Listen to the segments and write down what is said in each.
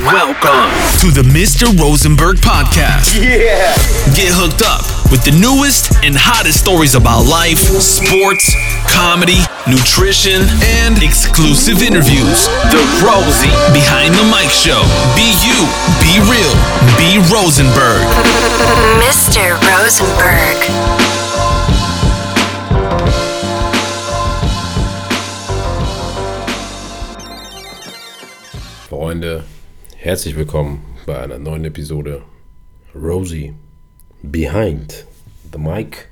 Welcome to the Mr. Rosenberg Podcast. Yeah. Get hooked up with the newest and hottest stories about life, sports, comedy, nutrition, and exclusive interviews. The Rosie Behind the Mic Show. Be you, be real, be Rosenberg. Mr. Rosenberg. Freunde, herzlich willkommen bei einer neuen Episode Rosie Behind the Mic.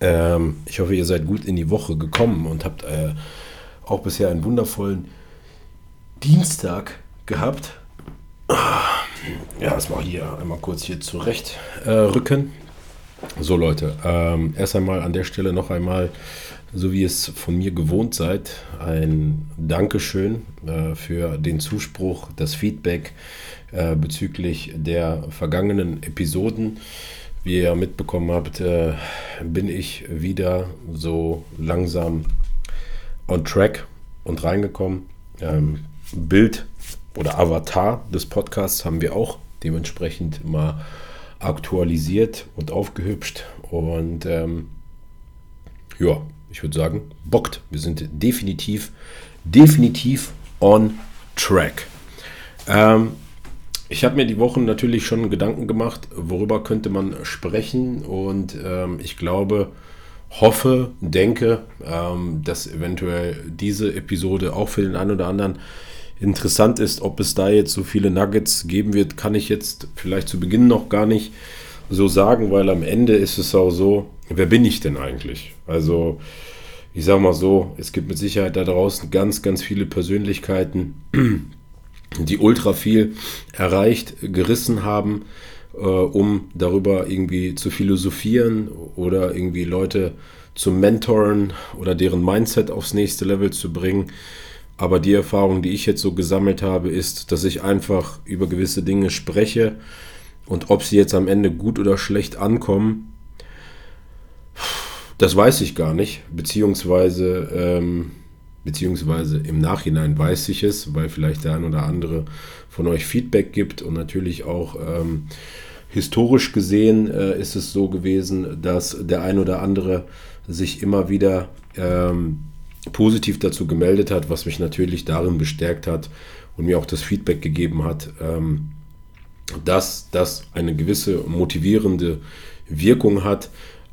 Ähm, ich hoffe, ihr seid gut in die Woche gekommen und habt äh, auch bisher einen wundervollen Dienstag gehabt. Ja, ich hier einmal kurz hier zurecht äh, rücken. So Leute, ähm, erst einmal an der Stelle noch einmal, so wie es von mir gewohnt seid, ein Dankeschön äh, für den Zuspruch, das Feedback äh, bezüglich der vergangenen Episoden. Wie ihr mitbekommen habt, äh, bin ich wieder so langsam on track und reingekommen. Ähm, Bild oder Avatar des Podcasts haben wir auch dementsprechend mal aktualisiert und aufgehübscht. Und ähm, ja, ich würde sagen, bockt. Wir sind definitiv, definitiv on track. Ähm, ich habe mir die Wochen natürlich schon Gedanken gemacht, worüber könnte man sprechen. Und ähm, ich glaube, hoffe, denke, ähm, dass eventuell diese Episode auch für den einen oder anderen interessant ist. Ob es da jetzt so viele Nuggets geben wird, kann ich jetzt vielleicht zu Beginn noch gar nicht so sagen, weil am Ende ist es auch so, wer bin ich denn eigentlich? Also ich sage mal so, es gibt mit Sicherheit da draußen ganz, ganz viele Persönlichkeiten, die ultra viel erreicht, gerissen haben, äh, um darüber irgendwie zu philosophieren oder irgendwie Leute zu mentoren oder deren Mindset aufs nächste Level zu bringen. Aber die Erfahrung, die ich jetzt so gesammelt habe, ist, dass ich einfach über gewisse Dinge spreche und ob sie jetzt am Ende gut oder schlecht ankommen, das weiß ich gar nicht. Beziehungsweise, ähm, beziehungsweise im Nachhinein weiß ich es, weil vielleicht der ein oder andere von euch Feedback gibt und natürlich auch ähm, historisch gesehen äh, ist es so gewesen, dass der ein oder andere sich immer wieder ähm, positiv dazu gemeldet hat, was mich natürlich darin bestärkt hat und mir auch das Feedback gegeben hat, ähm, dass das eine gewisse motivierende Wirkung hat.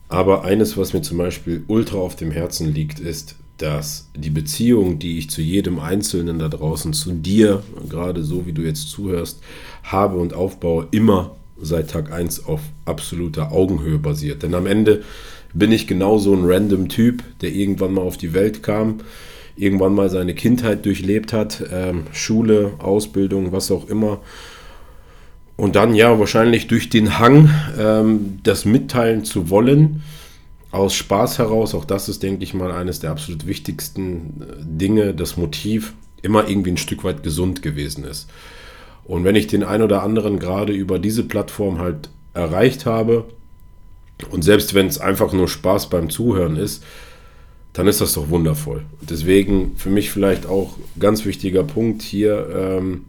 Aber eines, was mir zum Beispiel ultra auf dem Herzen liegt, ist, dass die Beziehung, die ich zu jedem Einzelnen da draußen, zu dir, gerade so wie du jetzt zuhörst, habe und aufbaue, immer seit Tag 1 auf absoluter Augenhöhe basiert. Denn am Ende bin ich genau so ein random Typ, der irgendwann mal auf die Welt kam, irgendwann mal seine Kindheit durchlebt hat, ähm, Schule, Ausbildung, was auch immer. Und dann ja wahrscheinlich durch den Hang, ähm, das mitteilen zu wollen, aus Spaß heraus, auch das ist, denke ich mal, eines der absolut wichtigsten äh, Dinge, das Motiv immer irgendwie ein Stück weit gesund gewesen ist. Und wenn ich den ein oder anderen gerade über diese Plattform halt erreicht habe, und selbst wenn es einfach nur Spaß beim Zuhören ist, dann ist das doch wundervoll. Deswegen für mich vielleicht auch ganz wichtiger Punkt hier, ähm,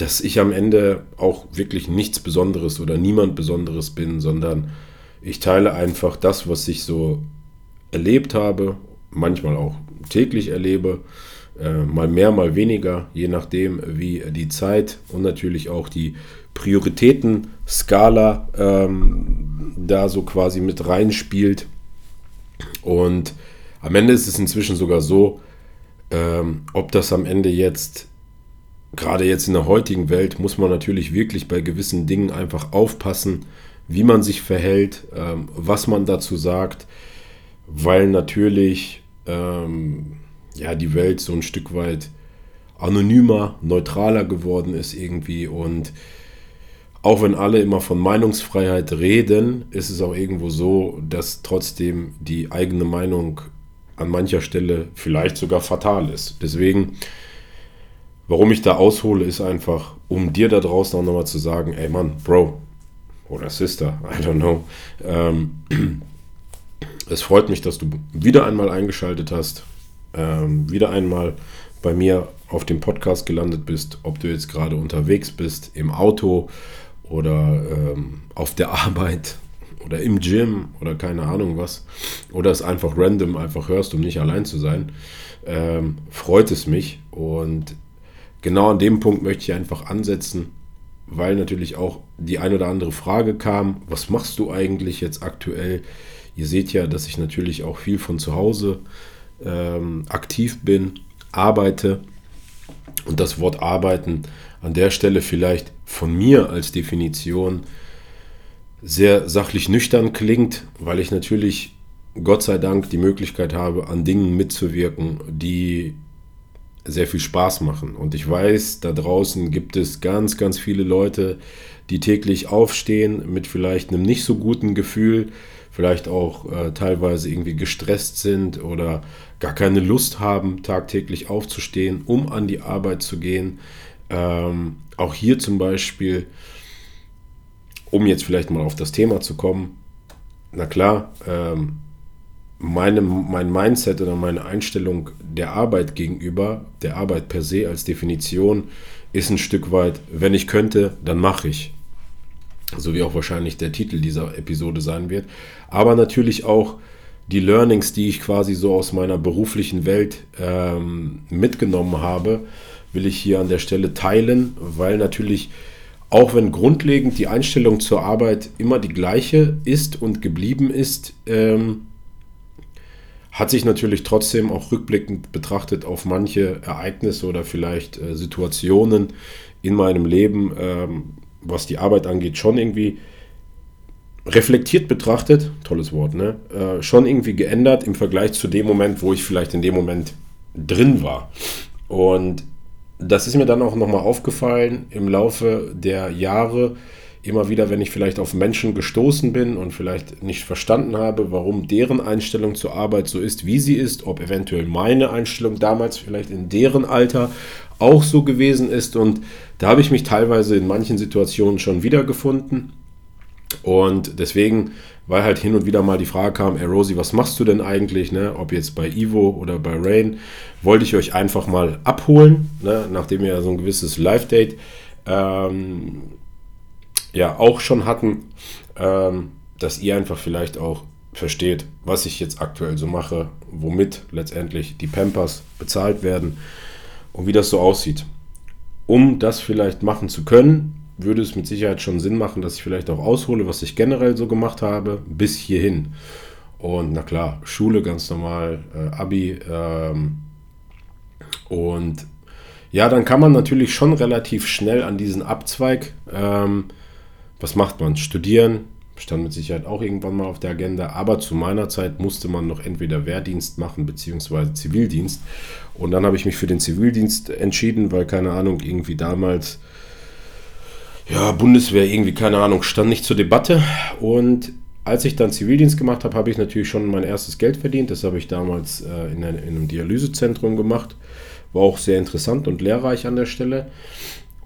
dass ich am Ende auch wirklich nichts Besonderes oder niemand Besonderes bin, sondern ich teile einfach das, was ich so erlebt habe, manchmal auch täglich erlebe, äh, mal mehr, mal weniger, je nachdem, wie die Zeit und natürlich auch die Prioritätenskala ähm, da so quasi mit reinspielt. Und am Ende ist es inzwischen sogar so, ähm, ob das am Ende jetzt, gerade jetzt in der heutigen Welt, muss man natürlich wirklich bei gewissen Dingen einfach aufpassen, wie man sich verhält, ähm, was man dazu sagt, weil natürlich ähm, ja, die Welt so ein Stück weit anonymer, neutraler geworden ist irgendwie und auch wenn alle immer von Meinungsfreiheit reden, ist es auch irgendwo so, dass trotzdem die eigene Meinung an mancher Stelle vielleicht sogar fatal ist. Deswegen, warum ich da aushole, ist einfach, um dir da draußen auch nochmal zu sagen, ey Mann, Bro oder Sister, I don't know. Ähm, es freut mich, dass du wieder einmal eingeschaltet hast, ähm, wieder einmal bei mir auf dem Podcast gelandet bist, ob du jetzt gerade unterwegs bist, im Auto oder ähm, auf der Arbeit oder im Gym oder keine Ahnung was, oder es einfach random einfach hörst, um nicht allein zu sein, ähm, freut es mich. Und genau an dem Punkt möchte ich einfach ansetzen, weil natürlich auch die ein oder andere Frage kam, was machst du eigentlich jetzt aktuell? Ihr seht ja, dass ich natürlich auch viel von zu Hause ähm, aktiv bin, arbeite. Und das Wort arbeiten an der Stelle vielleicht von mir als Definition sehr sachlich nüchtern klingt, weil ich natürlich Gott sei Dank die Möglichkeit habe, an Dingen mitzuwirken, die sehr viel Spaß machen. Und ich weiß, da draußen gibt es ganz, ganz viele Leute, die täglich aufstehen mit vielleicht einem nicht so guten Gefühl, vielleicht auch äh, teilweise irgendwie gestresst sind oder gar keine Lust haben, tagtäglich aufzustehen, um an die Arbeit zu gehen. Ähm, auch hier zum Beispiel, um jetzt vielleicht mal auf das Thema zu kommen, na klar, ähm, meine, mein Mindset oder meine Einstellung der Arbeit gegenüber, der Arbeit per se als Definition, ist ein Stück weit, wenn ich könnte, dann mache ich. So wie auch wahrscheinlich der Titel dieser Episode sein wird. Aber natürlich auch die Learnings, die ich quasi so aus meiner beruflichen Welt ähm, mitgenommen habe, will ich hier an der Stelle teilen, weil natürlich auch wenn grundlegend die Einstellung zur Arbeit immer die gleiche ist und geblieben ist, ähm, hat sich natürlich trotzdem auch rückblickend betrachtet auf manche Ereignisse oder vielleicht äh, Situationen in meinem Leben, ähm, was die Arbeit angeht, schon irgendwie reflektiert betrachtet, tolles Wort, ne? Äh, schon irgendwie geändert im Vergleich zu dem Moment, wo ich vielleicht in dem Moment drin war. Und das ist mir dann auch nochmal aufgefallen im Laufe der Jahre, immer wieder, wenn ich vielleicht auf Menschen gestoßen bin und vielleicht nicht verstanden habe, warum deren Einstellung zur Arbeit so ist, wie sie ist, ob eventuell meine Einstellung damals vielleicht in deren Alter auch so gewesen ist. Und da habe ich mich teilweise in manchen Situationen schon wiedergefunden. Und deswegen, weil halt hin und wieder mal die Frage kam, ey Rosie, was machst du denn eigentlich, ne? ob jetzt bei Ivo oder bei Rain, wollte ich euch einfach mal abholen, ne? nachdem wir so ein gewisses Live-Date ähm, ja auch schon hatten, ähm, dass ihr einfach vielleicht auch versteht, was ich jetzt aktuell so mache, womit letztendlich die Pampers bezahlt werden und wie das so aussieht. Um das vielleicht machen zu können, würde es mit Sicherheit schon Sinn machen, dass ich vielleicht auch aushole, was ich generell so gemacht habe, bis hierhin. Und na klar, Schule ganz normal, äh, Abi. Ähm, und ja, dann kann man natürlich schon relativ schnell an diesen Abzweig ähm, was macht man? Studieren stand mit Sicherheit auch irgendwann mal auf der Agenda, aber zu meiner Zeit musste man noch entweder Wehrdienst machen beziehungsweise Zivildienst. Und dann habe ich mich für den Zivildienst entschieden, weil keine Ahnung, irgendwie damals, ja, Bundeswehr, irgendwie, keine Ahnung, stand nicht zur Debatte. Und als ich dann Zivildienst gemacht habe, habe ich natürlich schon mein erstes Geld verdient. Das habe ich damals äh, in, einem Dialysezentrum gemacht. War auch sehr interessant und lehrreich an der Stelle.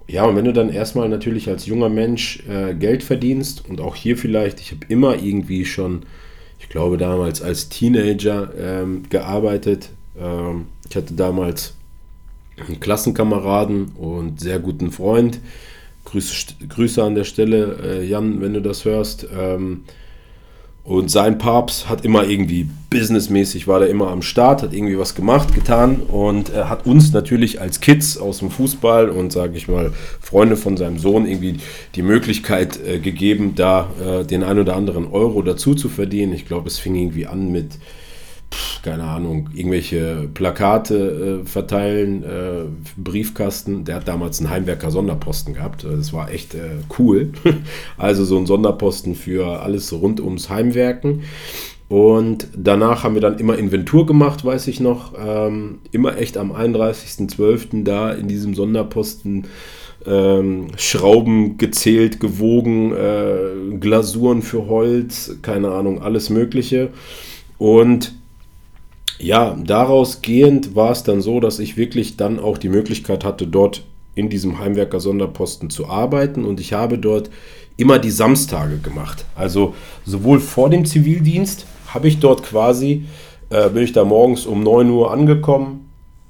Ja, und wenn du dann erstmal natürlich als junger Mensch äh, Geld verdienst und auch hier vielleicht, ich habe immer irgendwie schon, ich glaube damals als Teenager ähm, gearbeitet. Ähm, ich hatte damals einen Klassenkameraden und sehr guten Freund. Grüße, Grüße an der Stelle, äh, Jan, wenn du das hörst. Ähm, und sein Papst hat immer irgendwie businessmäßig, war der immer am Start, hat irgendwie was gemacht, getan und er hat uns natürlich als Kids aus dem Fußball und sage ich mal Freunde von seinem Sohn irgendwie die Möglichkeit äh, gegeben, da äh, den ein oder anderen Euro dazu zu verdienen. Ich glaube, es fing irgendwie an mit keine Ahnung, irgendwelche Plakate äh, verteilen, äh, Briefkasten. Der hat damals einen Heimwerker Sonderposten gehabt. Äh, das war echt äh, cool. also so ein Sonderposten für alles rund ums Heimwerken. Und danach haben wir dann immer Inventur gemacht, weiß ich noch. Ähm, immer echt am 31.12. da in diesem Sonderposten ähm, Schrauben gezählt, gewogen, äh, Glasuren für Holz, keine Ahnung, alles Mögliche. Und ja, daraus gehend war es dann so, dass ich wirklich dann auch die Möglichkeit hatte, dort in diesem Heimwerker Sonderposten zu arbeiten und ich habe dort immer die Samstage gemacht. Also sowohl vor dem Zivildienst habe ich dort quasi, äh, bin ich da morgens um 9 Uhr angekommen,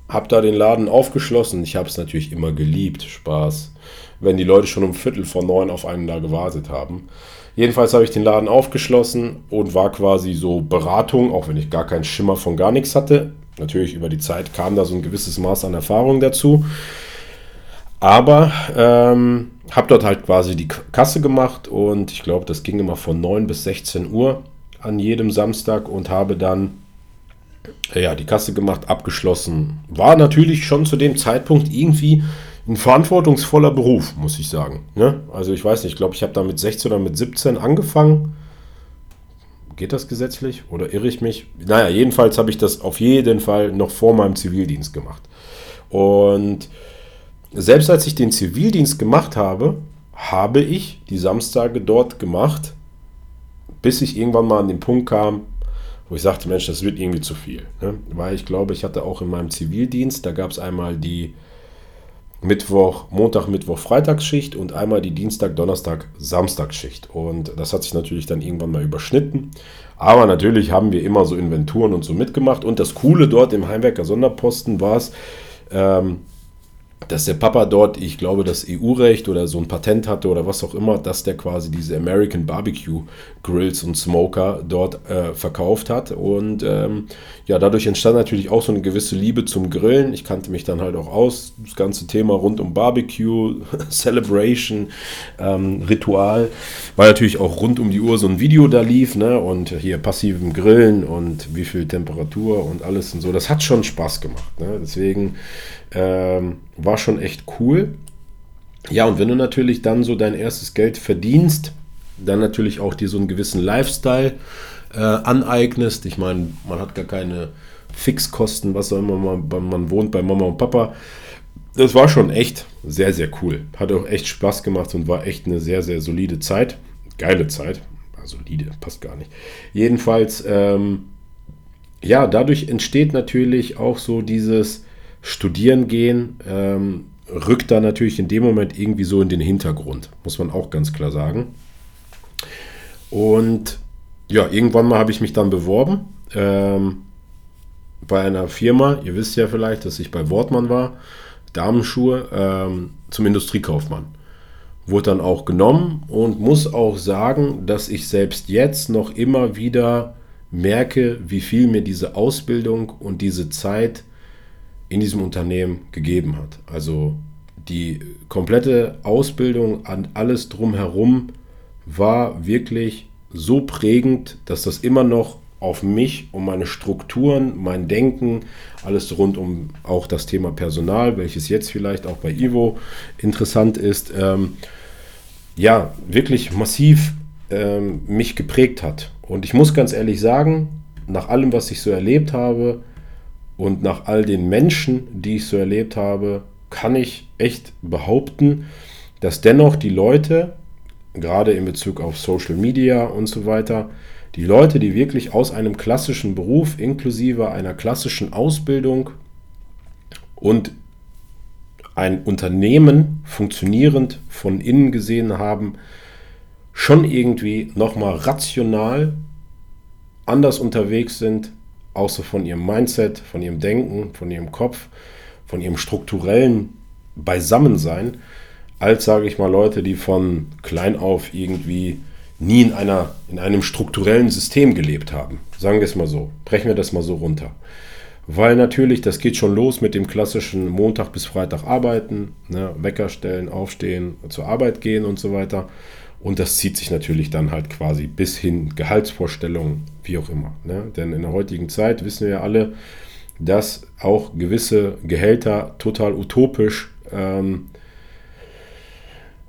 habe da den Laden aufgeschlossen. Ich habe es natürlich immer geliebt, Spaß, wenn die Leute schon um Viertel vor neun auf einen da gewartet haben. Jedenfalls habe ich den Laden aufgeschlossen und war quasi so Beratung, auch wenn ich gar keinen Schimmer von gar nichts hatte. Natürlich über die Zeit kam da so ein gewisses Maß an Erfahrung dazu. Aber ähm, habe dort halt quasi die Kasse gemacht und ich glaube, das ging immer von 9 bis 16 Uhr an jedem Samstag und habe dann ja, die Kasse gemacht, abgeschlossen. War natürlich schon zu dem Zeitpunkt irgendwie ein verantwortungsvoller Beruf, muss ich sagen. Ne? Also ich weiß nicht, ich glaube, ich habe da mit 16 oder mit 17 angefangen. Geht das gesetzlich oder irre ich mich? Naja, jedenfalls habe ich das auf jeden Fall noch vor meinem Zivildienst gemacht. Und selbst als ich den Zivildienst gemacht habe, habe ich die Samstage dort gemacht, bis ich irgendwann mal an den Punkt kam, wo ich sagte, Mensch, das wird irgendwie zu viel. Ne? Weil ich glaube, ich hatte auch in meinem Zivildienst, da gab es einmal die Mittwoch, Montag, Mittwoch, Freitagsschicht und einmal die Dienstag, Donnerstag, Samstagsschicht. Und das hat sich natürlich dann irgendwann mal überschnitten. Aber natürlich haben wir immer so Inventuren und so mitgemacht. Und das Coole dort im Heimwerker Sonderposten war es, ähm, dass der Papa dort, ich glaube, das EU-Recht oder so ein Patent hatte oder was auch immer, dass der quasi diese American Barbecue Grills und Smoker dort äh, verkauft hat. Und ähm, ja, dadurch entstand natürlich auch so eine gewisse Liebe zum Grillen. Ich kannte mich dann halt auch aus, das ganze Thema rund um Barbecue, Celebration, ähm, Ritual, weil natürlich auch rund um die Uhr so ein Video da lief, ne? Und hier passivem Grillen und wie viel Temperatur und alles und so. Das hat schon Spaß gemacht. Ne? Deswegen ähm, war schon echt cool. Ja, und wenn du natürlich dann so dein erstes Geld verdienst, dann natürlich auch dir so einen gewissen Lifestyle äh, aneignest. Ich meine, man hat gar keine Fixkosten, was auch immer man, man wohnt bei Mama und Papa. Das war schon echt sehr, sehr cool. Hat auch echt Spaß gemacht und war echt eine sehr, sehr solide Zeit. Geile Zeit. Also solide, passt gar nicht. Jedenfalls, ähm, ja, dadurch entsteht natürlich auch so dieses Studieren gehen, ähm, rückt da natürlich in dem Moment irgendwie so in den Hintergrund, muss man auch ganz klar sagen. Und ja, irgendwann mal habe ich mich dann beworben ähm, bei einer Firma. Ihr wisst ja vielleicht, dass ich bei Wortmann war, Damenschuhe ähm, zum Industriekaufmann. Wurde dann auch genommen und muss auch sagen, dass ich selbst jetzt noch immer wieder merke, wie viel mir diese Ausbildung und diese Zeit in diesem Unternehmen gegeben hat. Also die komplette Ausbildung an alles drumherum war wirklich so prägend, dass das immer noch auf mich und meine Strukturen, mein Denken, alles rund um auch das Thema Personal, welches jetzt vielleicht auch bei Ivo interessant ist, ähm, ja, wirklich massiv ähm, mich geprägt hat. Und ich muss ganz ehrlich sagen, nach allem, was ich so erlebt habe und nach all den Menschen, die ich so erlebt habe, kann ich echt behaupten, dass dennoch die Leute, gerade in Bezug auf Social Media und so weiter, die Leute, die wirklich aus einem klassischen Beruf inklusive einer klassischen Ausbildung und ein Unternehmen funktionierend von innen gesehen haben, schon irgendwie nochmal rational anders unterwegs sind, außer von ihrem Mindset, von ihrem Denken, von ihrem Kopf, von ihrem strukturellen Beisammensein, als, sage ich mal, Leute, die von klein auf irgendwie nie in, einer, in einem strukturellen System gelebt haben. Sagen wir es mal so. Brechen wir das mal so runter. Weil natürlich, das geht schon los mit dem klassischen Montag bis Freitag arbeiten, ne, Wecker stellen, aufstehen, zur Arbeit gehen und so weiter. Und das zieht sich natürlich dann halt quasi bis hin Gehaltsvorstellungen, wie auch immer. Ne? Denn in der heutigen Zeit wissen wir ja alle, dass auch gewisse Gehälter total utopisch ähm,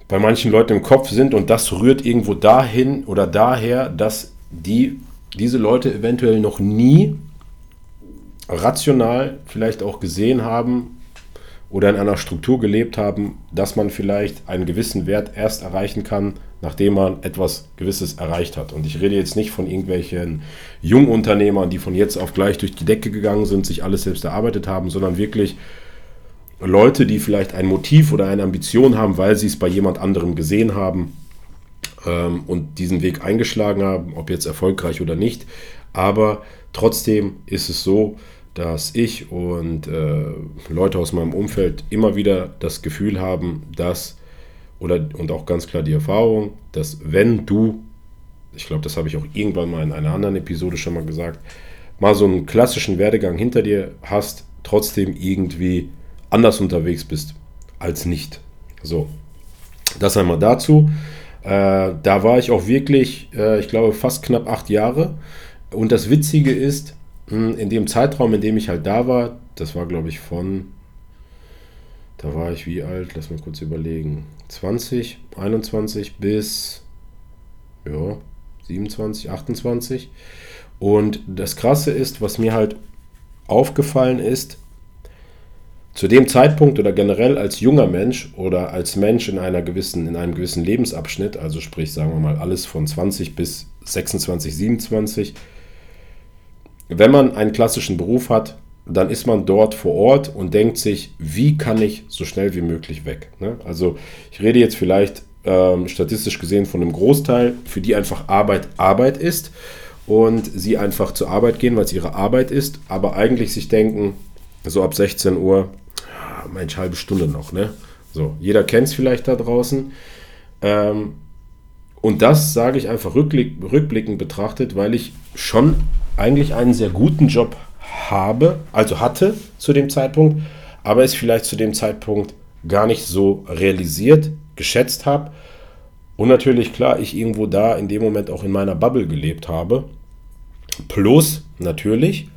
bei manchen Leuten im Kopf sind und das rührt irgendwo dahin oder daher, dass die, diese Leute eventuell noch nie rational vielleicht auch gesehen haben oder in einer Struktur gelebt haben, dass man vielleicht einen gewissen Wert erst erreichen kann, nachdem man etwas Gewisses erreicht hat. Und ich rede jetzt nicht von irgendwelchen Jungunternehmern, die von jetzt auf gleich durch die Decke gegangen sind, sich alles selbst erarbeitet haben, sondern wirklich Leute, die vielleicht ein Motiv oder eine Ambition haben, weil sie es bei jemand anderem gesehen haben ähm, und diesen Weg eingeschlagen haben, ob jetzt erfolgreich oder nicht. Aber trotzdem ist es so, dass ich und äh, Leute aus meinem Umfeld immer wieder das Gefühl haben, dass, oder und auch ganz klar die Erfahrung, dass wenn du, ich glaube, das habe ich auch irgendwann mal in einer anderen Episode schon mal gesagt, mal so einen klassischen Werdegang hinter dir hast, trotzdem irgendwie anders unterwegs bist als nicht. So, das einmal dazu. Äh, da war ich auch wirklich, äh, ich glaube, fast knapp acht Jahre. Und das Witzige ist, in dem Zeitraum, in dem ich halt da war, das war glaube ich von, da war ich wie alt, lass mal kurz überlegen, 20, 21 bis, ja, 27, 28. Und das Krasse ist, was mir halt aufgefallen ist, zu dem Zeitpunkt oder generell als junger Mensch oder als Mensch in einer gewissen, in einem gewissen Lebensabschnitt, also sprich, sagen wir mal, alles von 20 bis 26, 27, wenn man einen klassischen Beruf hat, dann ist man dort vor Ort und denkt sich, wie kann ich so schnell wie möglich weg? Ne? Also ich rede jetzt vielleicht ähm, statistisch gesehen von einem Großteil, für die einfach Arbeit Arbeit ist und sie einfach zur Arbeit gehen, weil es ihre Arbeit ist, aber eigentlich sich denken, so ab 16 Uhr, ja, Mensch, halbe Stunde noch, ne? So, jeder kennt es vielleicht da draußen. Ähm, und das sage ich einfach rückblick, rückblickend betrachtet, weil ich schon eigentlich einen sehr guten Job habe, also hatte zu dem Zeitpunkt, aber es vielleicht zu dem Zeitpunkt gar nicht so realisiert, geschätzt habe. Und natürlich, klar, ich irgendwo da in dem Moment auch in meiner Bubble gelebt habe. Plus, natürlich,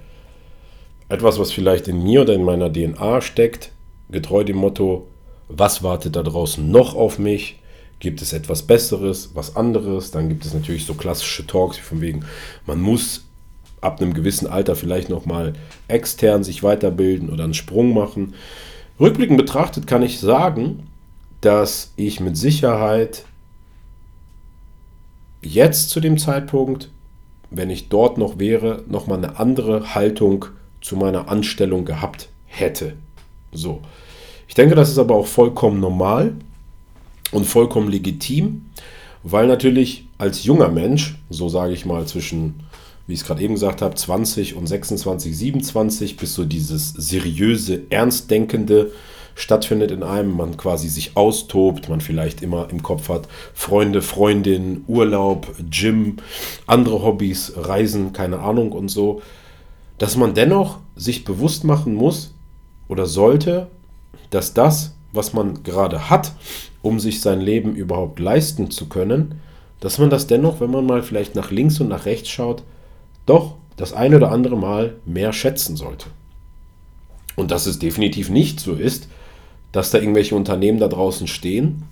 etwas, was vielleicht in mir oder in meiner DNA steckt, getreu dem Motto, was wartet da draußen noch auf mich? Gibt es etwas Besseres, was anderes? Dann gibt es natürlich so klassische Talks wie von wegen, man muss ab einem gewissen Alter vielleicht nochmal extern sich weiterbilden oder einen Sprung machen. Rückblickend betrachtet kann ich sagen, dass ich mit Sicherheit jetzt zu dem Zeitpunkt, wenn ich dort noch wäre, nochmal eine andere Haltung zu meiner Anstellung gehabt hätte. So. Ich denke, das ist aber auch vollkommen normal und vollkommen legitim, weil natürlich als junger Mensch, so sage ich mal zwischen wie ich es gerade eben gesagt habe, 20 und 26, 27, bis so dieses seriöse, ernstdenkende stattfindet in einem, man quasi sich austobt, man vielleicht immer im Kopf hat, Freunde, Freundin, Urlaub, Gym, andere Hobbys, Reisen, keine Ahnung und so, dass man dennoch sich bewusst machen muss oder sollte, dass das, was man gerade hat, um sich sein Leben überhaupt leisten zu können, dass man das dennoch, wenn man mal vielleicht nach links und nach rechts schaut, doch das eine oder andere Mal mehr schätzen sollte. Und dass es definitiv nicht so ist, dass da irgendwelche Unternehmen da draußen stehen,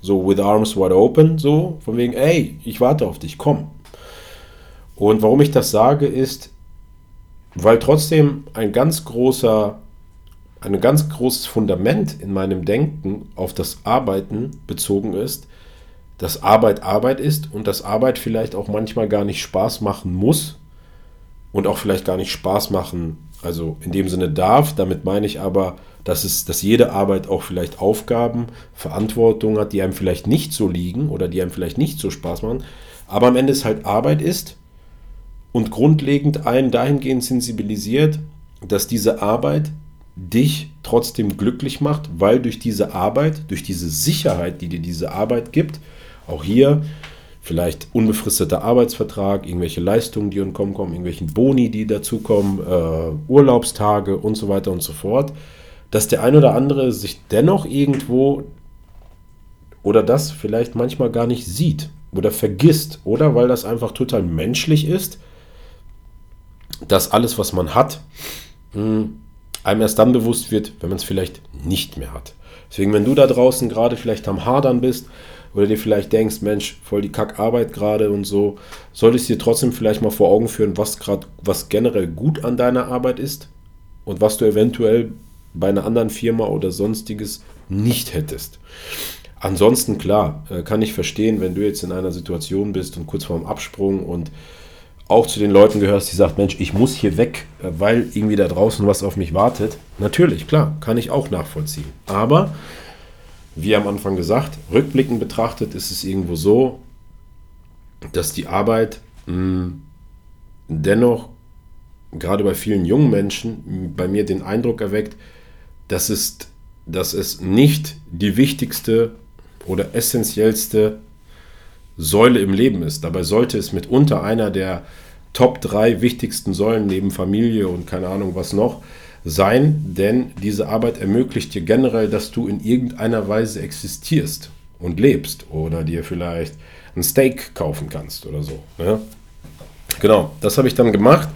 so with arms wide open, so von wegen, ey, ich warte auf dich, komm. Und warum ich das sage, ist, weil trotzdem ein ganz großer, ein ganz großes Fundament in meinem Denken auf das Arbeiten bezogen ist, dass Arbeit Arbeit ist und dass Arbeit vielleicht auch manchmal gar nicht Spaß machen muss und auch vielleicht gar nicht Spaß machen, also in dem Sinne darf. Damit meine ich aber, dass, es, dass jede Arbeit auch vielleicht Aufgaben, Verantwortung hat, die einem vielleicht nicht so liegen oder die einem vielleicht nicht so Spaß machen, aber am Ende es halt Arbeit ist und grundlegend einen dahingehend sensibilisiert, dass diese Arbeit dich trotzdem glücklich macht, weil durch diese Arbeit, durch diese Sicherheit, die dir diese Arbeit gibt, auch hier vielleicht unbefristeter Arbeitsvertrag, irgendwelche Leistungen, die uns kommen, kommen irgendwelchen Boni, die dazukommen, äh, Urlaubstage und so weiter und so fort, dass der ein oder andere sich dennoch irgendwo oder das vielleicht manchmal gar nicht sieht oder vergisst oder weil das einfach total menschlich ist, dass alles, was man hat, hm, einem erst dann bewusst wird, wenn man es vielleicht nicht mehr hat. Deswegen, wenn du da draußen gerade vielleicht am Hadern bist, oder dir vielleicht denkst, Mensch, voll die Kackarbeit gerade und so, solltest du dir trotzdem vielleicht mal vor Augen führen, was gerade, was generell gut an deiner Arbeit ist und was du eventuell bei einer anderen Firma oder sonstiges nicht hättest. Ansonsten, klar, äh, kann ich verstehen, wenn du jetzt in einer Situation bist und kurz vorm Absprung und auch zu den Leuten gehörst, die sagt, Mensch, ich muss hier weg, äh, weil irgendwie da draußen was auf mich wartet. Natürlich, klar, kann ich auch nachvollziehen. Aber wie am Anfang gesagt, rückblickend betrachtet ist es irgendwo so, dass die Arbeit mh, hm, dennoch gerade bei vielen jungen Menschen bei mir den Eindruck erweckt, dass es, dass es nicht die wichtigste oder essentiellste Säule im Leben ist. Dabei sollte es mitunter einer der Top 3 wichtigsten Säulen neben Familie und keine Ahnung was noch sein, denn diese Arbeit ermöglicht dir generell, dass du in irgendeiner Weise existierst und lebst oder dir vielleicht ein Steak kaufen kannst oder so. Ja? Genau, das habe ich dann gemacht.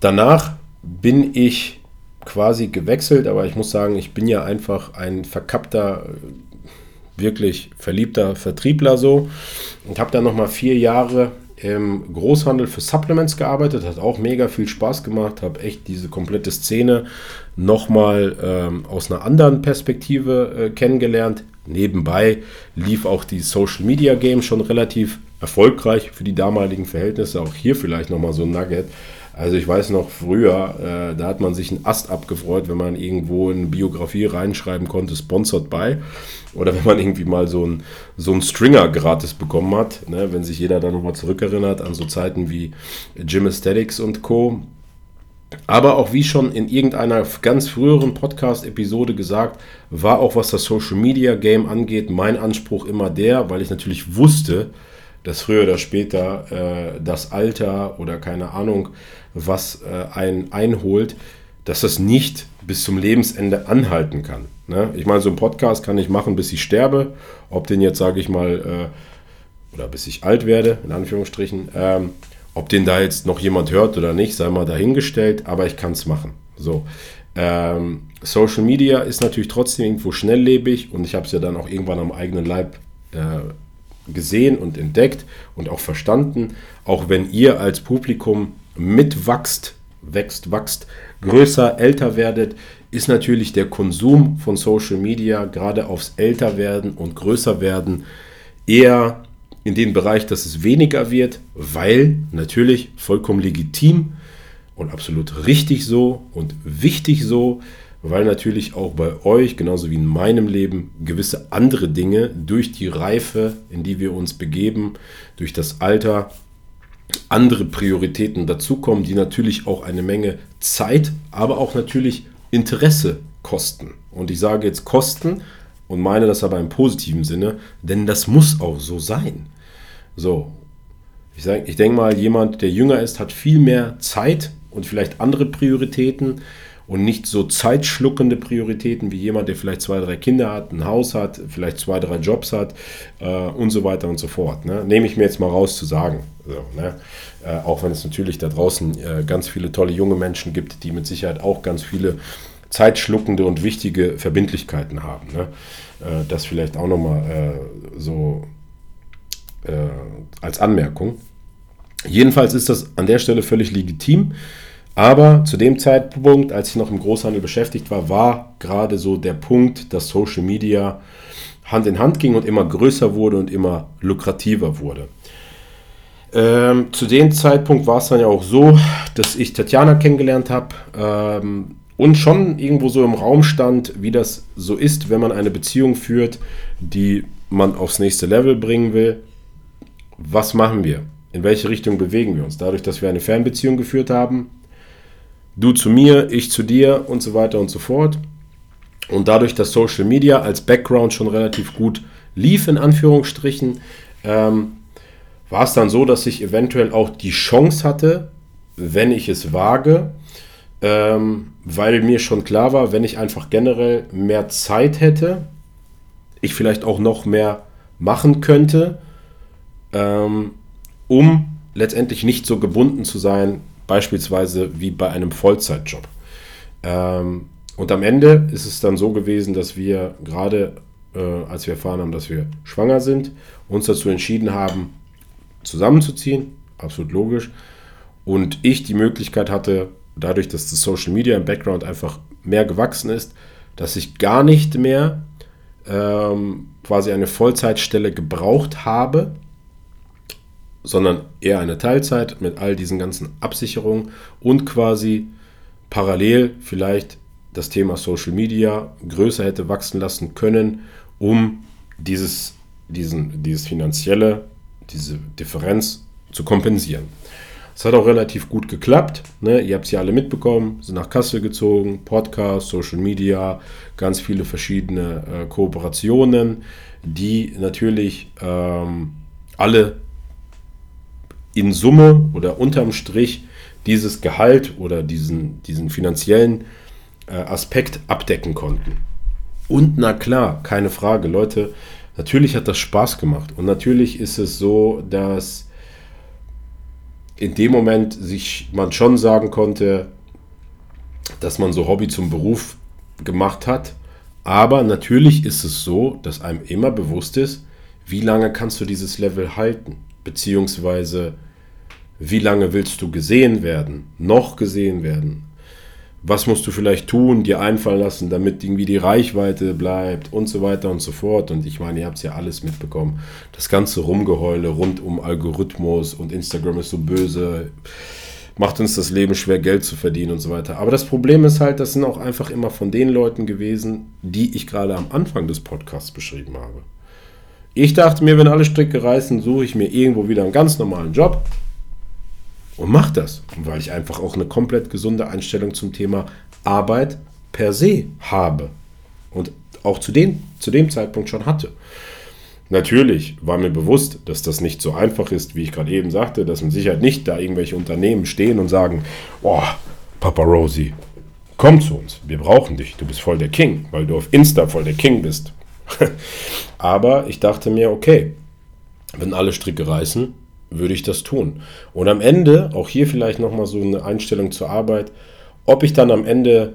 Danach bin ich quasi gewechselt, aber ich muss sagen, ich bin ja einfach ein verkappter, wirklich verliebter Vertriebler so und habe dann nochmal vier Jahre im Großhandel für Supplements gearbeitet, hat auch mega viel Spaß gemacht, habe echt diese komplette Szene nochmal ähm, aus einer anderen Perspektive äh, kennengelernt. Nebenbei lief auch die Social Media Game schon relativ erfolgreich für die damaligen Verhältnisse. Auch hier vielleicht nochmal so ein Nugget. Also ich weiß noch früher, äh, da hat man sich einen Ast abgefreut, wenn man irgendwo in eine Biografie reinschreiben konnte, sponsored by. Oder wenn man irgendwie mal so einen so Stringer gratis bekommen hat. Ne? Wenn sich jeder da nochmal zurückerinnert an so Zeiten wie Gym Aesthetics und Co. Aber auch wie schon in irgendeiner ganz früheren Podcast-Episode gesagt, war auch was das Social Media Game angeht, mein Anspruch immer der, weil ich natürlich wusste, dass früher oder später äh, das Alter oder keine Ahnung, was äh, einen einholt, dass das nicht bis zum Lebensende anhalten kann. Ne? Ich meine, so einen Podcast kann ich machen, bis ich sterbe. Ob den jetzt, sage ich mal, äh, oder bis ich alt werde, in Anführungsstrichen. Ähm, ob den da jetzt noch jemand hört oder nicht, sei mal dahingestellt, aber ich kann es machen. So. Ähm, Social Media ist natürlich trotzdem irgendwo schnelllebig und ich habe es ja dann auch irgendwann am eigenen Leib äh, gesehen und entdeckt und auch verstanden. Auch wenn ihr als Publikum mitwachst, wächst, wachst, größer, älter werdet, ist natürlich der Konsum von Social Media gerade aufs Älterwerden und Größerwerden eher in den Bereich, dass es weniger wird, weil natürlich vollkommen legitim und absolut richtig so und wichtig so, weil natürlich auch bei euch, genauso wie in meinem Leben, gewisse andere Dinge durch die Reife, in die wir uns begeben, durch das Alter, andere Prioritäten dazukommen, die natürlich auch eine Menge Zeit, aber auch natürlich Interesse kosten. Und ich sage jetzt Kosten und meine das aber im positiven Sinne, denn das muss auch so sein. So, ich, ich denke mal, jemand, der jünger ist, hat viel mehr Zeit und vielleicht andere Prioritäten und nicht so zeitschluckende Prioritäten wie jemand, der vielleicht zwei, drei Kinder hat, ein Haus hat, vielleicht zwei, drei Jobs hat äh, und so weiter und so fort. Ne? Nehme ich mir jetzt mal raus zu sagen. So, ne? äh, auch wenn es natürlich da draußen äh, ganz viele tolle junge Menschen gibt, die mit Sicherheit auch ganz viele zeitschluckende und wichtige Verbindlichkeiten haben. Ne? Äh, das vielleicht auch nochmal äh, so äh, als Anmerkung. Jedenfalls ist das an der Stelle völlig legitim. Aber zu dem Zeitpunkt, als ich noch im Großhandel beschäftigt war, war gerade so der Punkt, dass Social Media Hand in Hand ging und immer größer wurde und immer lukrativer wurde. Ähm, zu dem Zeitpunkt war es dann ja auch so, dass ich Tatjana kennengelernt habe ähm, und schon irgendwo so im Raum stand, wie das so ist, wenn man eine Beziehung führt, die man aufs nächste Level bringen will. Was machen wir? In welche Richtung bewegen wir uns? Dadurch, dass wir eine Fernbeziehung geführt haben, du zu mir, ich zu dir und so weiter und so fort. Und dadurch, dass Social Media als Background schon relativ gut lief, in Anführungsstrichen, ähm, war es dann so, dass ich eventuell auch die Chance hatte, wenn ich es wage, ähm, weil mir schon klar war, wenn ich einfach generell mehr Zeit hätte, ich vielleicht auch noch mehr machen könnte, ähm, um letztendlich nicht so gebunden zu sein beispielsweise wie bei einem Vollzeitjob. Ähm, und am Ende ist es dann so gewesen, dass wir gerade, äh, als wir erfahren haben, dass wir schwanger sind, uns dazu entschieden haben, zusammenzuziehen, absolut logisch. Und ich die Möglichkeit hatte, dadurch, dass das Social Media im Background einfach mehr gewachsen ist, dass ich gar nicht mehr ähm, quasi eine Vollzeitstelle gebraucht habe, sondern eher eine Teilzeit mit all diesen ganzen Absicherungen und quasi parallel vielleicht das Thema Social Media größer hätte wachsen lassen können, um dieses, diesen, dieses finanzielle, diese Differenz zu kompensieren. Es hat auch relativ gut geklappt. Ne? Ihr habt es ja alle mitbekommen, sind nach Kassel gezogen, Podcast, Social Media, ganz viele verschiedene äh, Kooperationen, die natürlich ähm, alle in Summe oder unterm Strich dieses Gehalt oder diesen, diesen finanziellen äh, Aspekt abdecken konnten. Und na klar, keine Frage, Leute, natürlich hat das Spaß gemacht. Und natürlich ist es so, dass in dem Moment sich man schon sagen konnte, dass man so Hobby zum Beruf gemacht hat. Aber natürlich ist es so, dass einem immer bewusst ist, wie lange kannst du dieses Level halten? Beziehungsweise, wie lange willst du gesehen werden, noch gesehen werden? Was musst du vielleicht tun, dir einfallen lassen, damit irgendwie die Reichweite bleibt und so weiter und so fort. Und ich meine, ihr habt es ja alles mitbekommen. Das ganze Rumgeheule rund um Algorithmus und Instagram ist so böse, macht uns das Leben schwer, Geld zu verdienen und so weiter. Aber das Problem ist halt, das sind auch einfach immer von den Leuten gewesen, die ich gerade am Anfang des Podcasts beschrieben habe. Ich dachte mir, wenn alle Stricke reißen, suche ich mir irgendwo wieder einen ganz normalen Job und mache das, weil ich einfach auch eine komplett gesunde Einstellung zum Thema Arbeit per se habe und auch zu dem, zu dem Zeitpunkt schon hatte. Natürlich war mir bewusst, dass das nicht so einfach ist, wie ich gerade eben sagte, dass mit Sicherheit nicht da irgendwelche Unternehmen stehen und sagen, oh, Papa Rosie, komm zu uns, wir brauchen dich, du bist voll der King, weil du auf Insta voll der King bist. Aber ich dachte mir, okay, wenn alle Stricke reißen, würde ich das tun. Und am Ende, auch hier vielleicht nochmal so eine Einstellung zur Arbeit, ob ich dann am Ende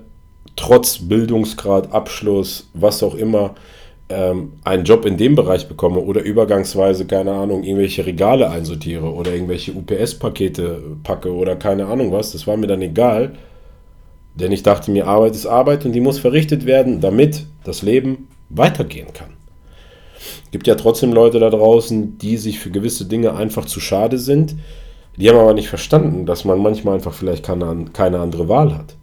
trotz Bildungsgrad, Abschluss, was auch immer, ähm, einen Job in dem Bereich bekomme oder übergangsweise, keine Ahnung, irgendwelche Regale einsortiere oder irgendwelche UPS-Pakete packe oder keine Ahnung was, das war mir dann egal. Denn ich dachte mir, Arbeit ist Arbeit und die muss verrichtet werden, damit das Leben weitergehen kann. Gibt ja trotzdem Leute da draußen, die sich für gewisse Dinge einfach zu schade sind. Die haben aber nicht verstanden, dass man manchmal einfach vielleicht keine, keine andere Wahl hat.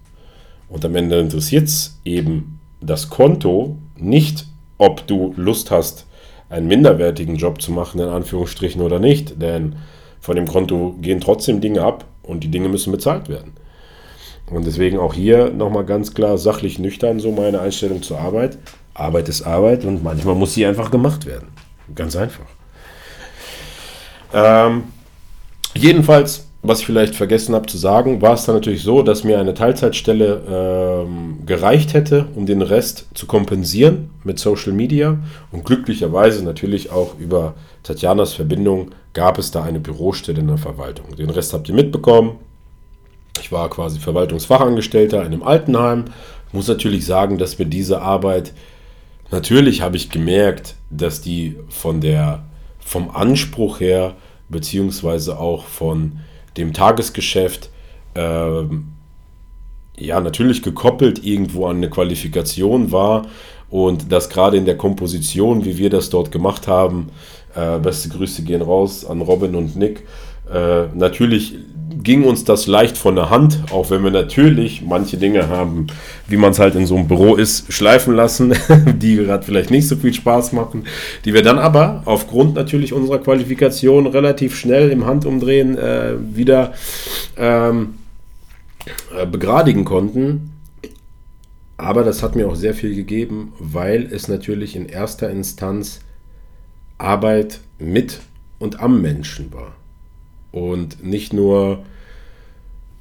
Und am Ende interessiert es eben das Konto nicht, ob du Lust hast, einen minderwertigen Job zu machen, in Anführungsstrichen oder nicht. Denn von dem Konto gehen trotzdem Dinge ab und die Dinge müssen bezahlt werden. Und deswegen auch hier nochmal ganz klar sachlich nüchtern so meine Einstellung zur Arbeit. Arbeit ist Arbeit und manchmal muss sie einfach gemacht werden. Ganz einfach. Ähm, jedenfalls, was ich vielleicht vergessen habe zu sagen, war es dann natürlich so, dass mir eine Teilzeitstelle ähm, gereicht hätte, um den Rest zu kompensieren mit Social Media. Und glücklicherweise natürlich auch über Tatjanas Verbindung gab es da eine Bürostelle in der Verwaltung. Den Rest habt ihr mitbekommen. Ich war quasi Verwaltungsfachangestellter in einem Altenheim. Muss natürlich sagen, dass mir diese Arbeit Natürlich habe ich gemerkt, dass die von der, vom Anspruch her, beziehungsweise auch von dem Tagesgeschäft, ähm, ja, natürlich gekoppelt irgendwo an eine Qualifikation war und dass gerade in der Komposition, wie wir das dort gemacht haben, äh, beste Grüße gehen raus an Robin und Nick, äh, natürlich ging uns das leicht von der Hand, auch wenn wir natürlich manche Dinge haben, wie man es halt in so einem Büro ist, schleifen lassen, die gerade vielleicht nicht so viel Spaß machen, die wir dann aber aufgrund natürlich unserer Qualifikation relativ schnell im Handumdrehen äh, wieder ähm, äh, begradigen konnten. Aber das hat mir auch sehr viel gegeben, weil es natürlich in erster Instanz Arbeit mit und am Menschen war und nicht nur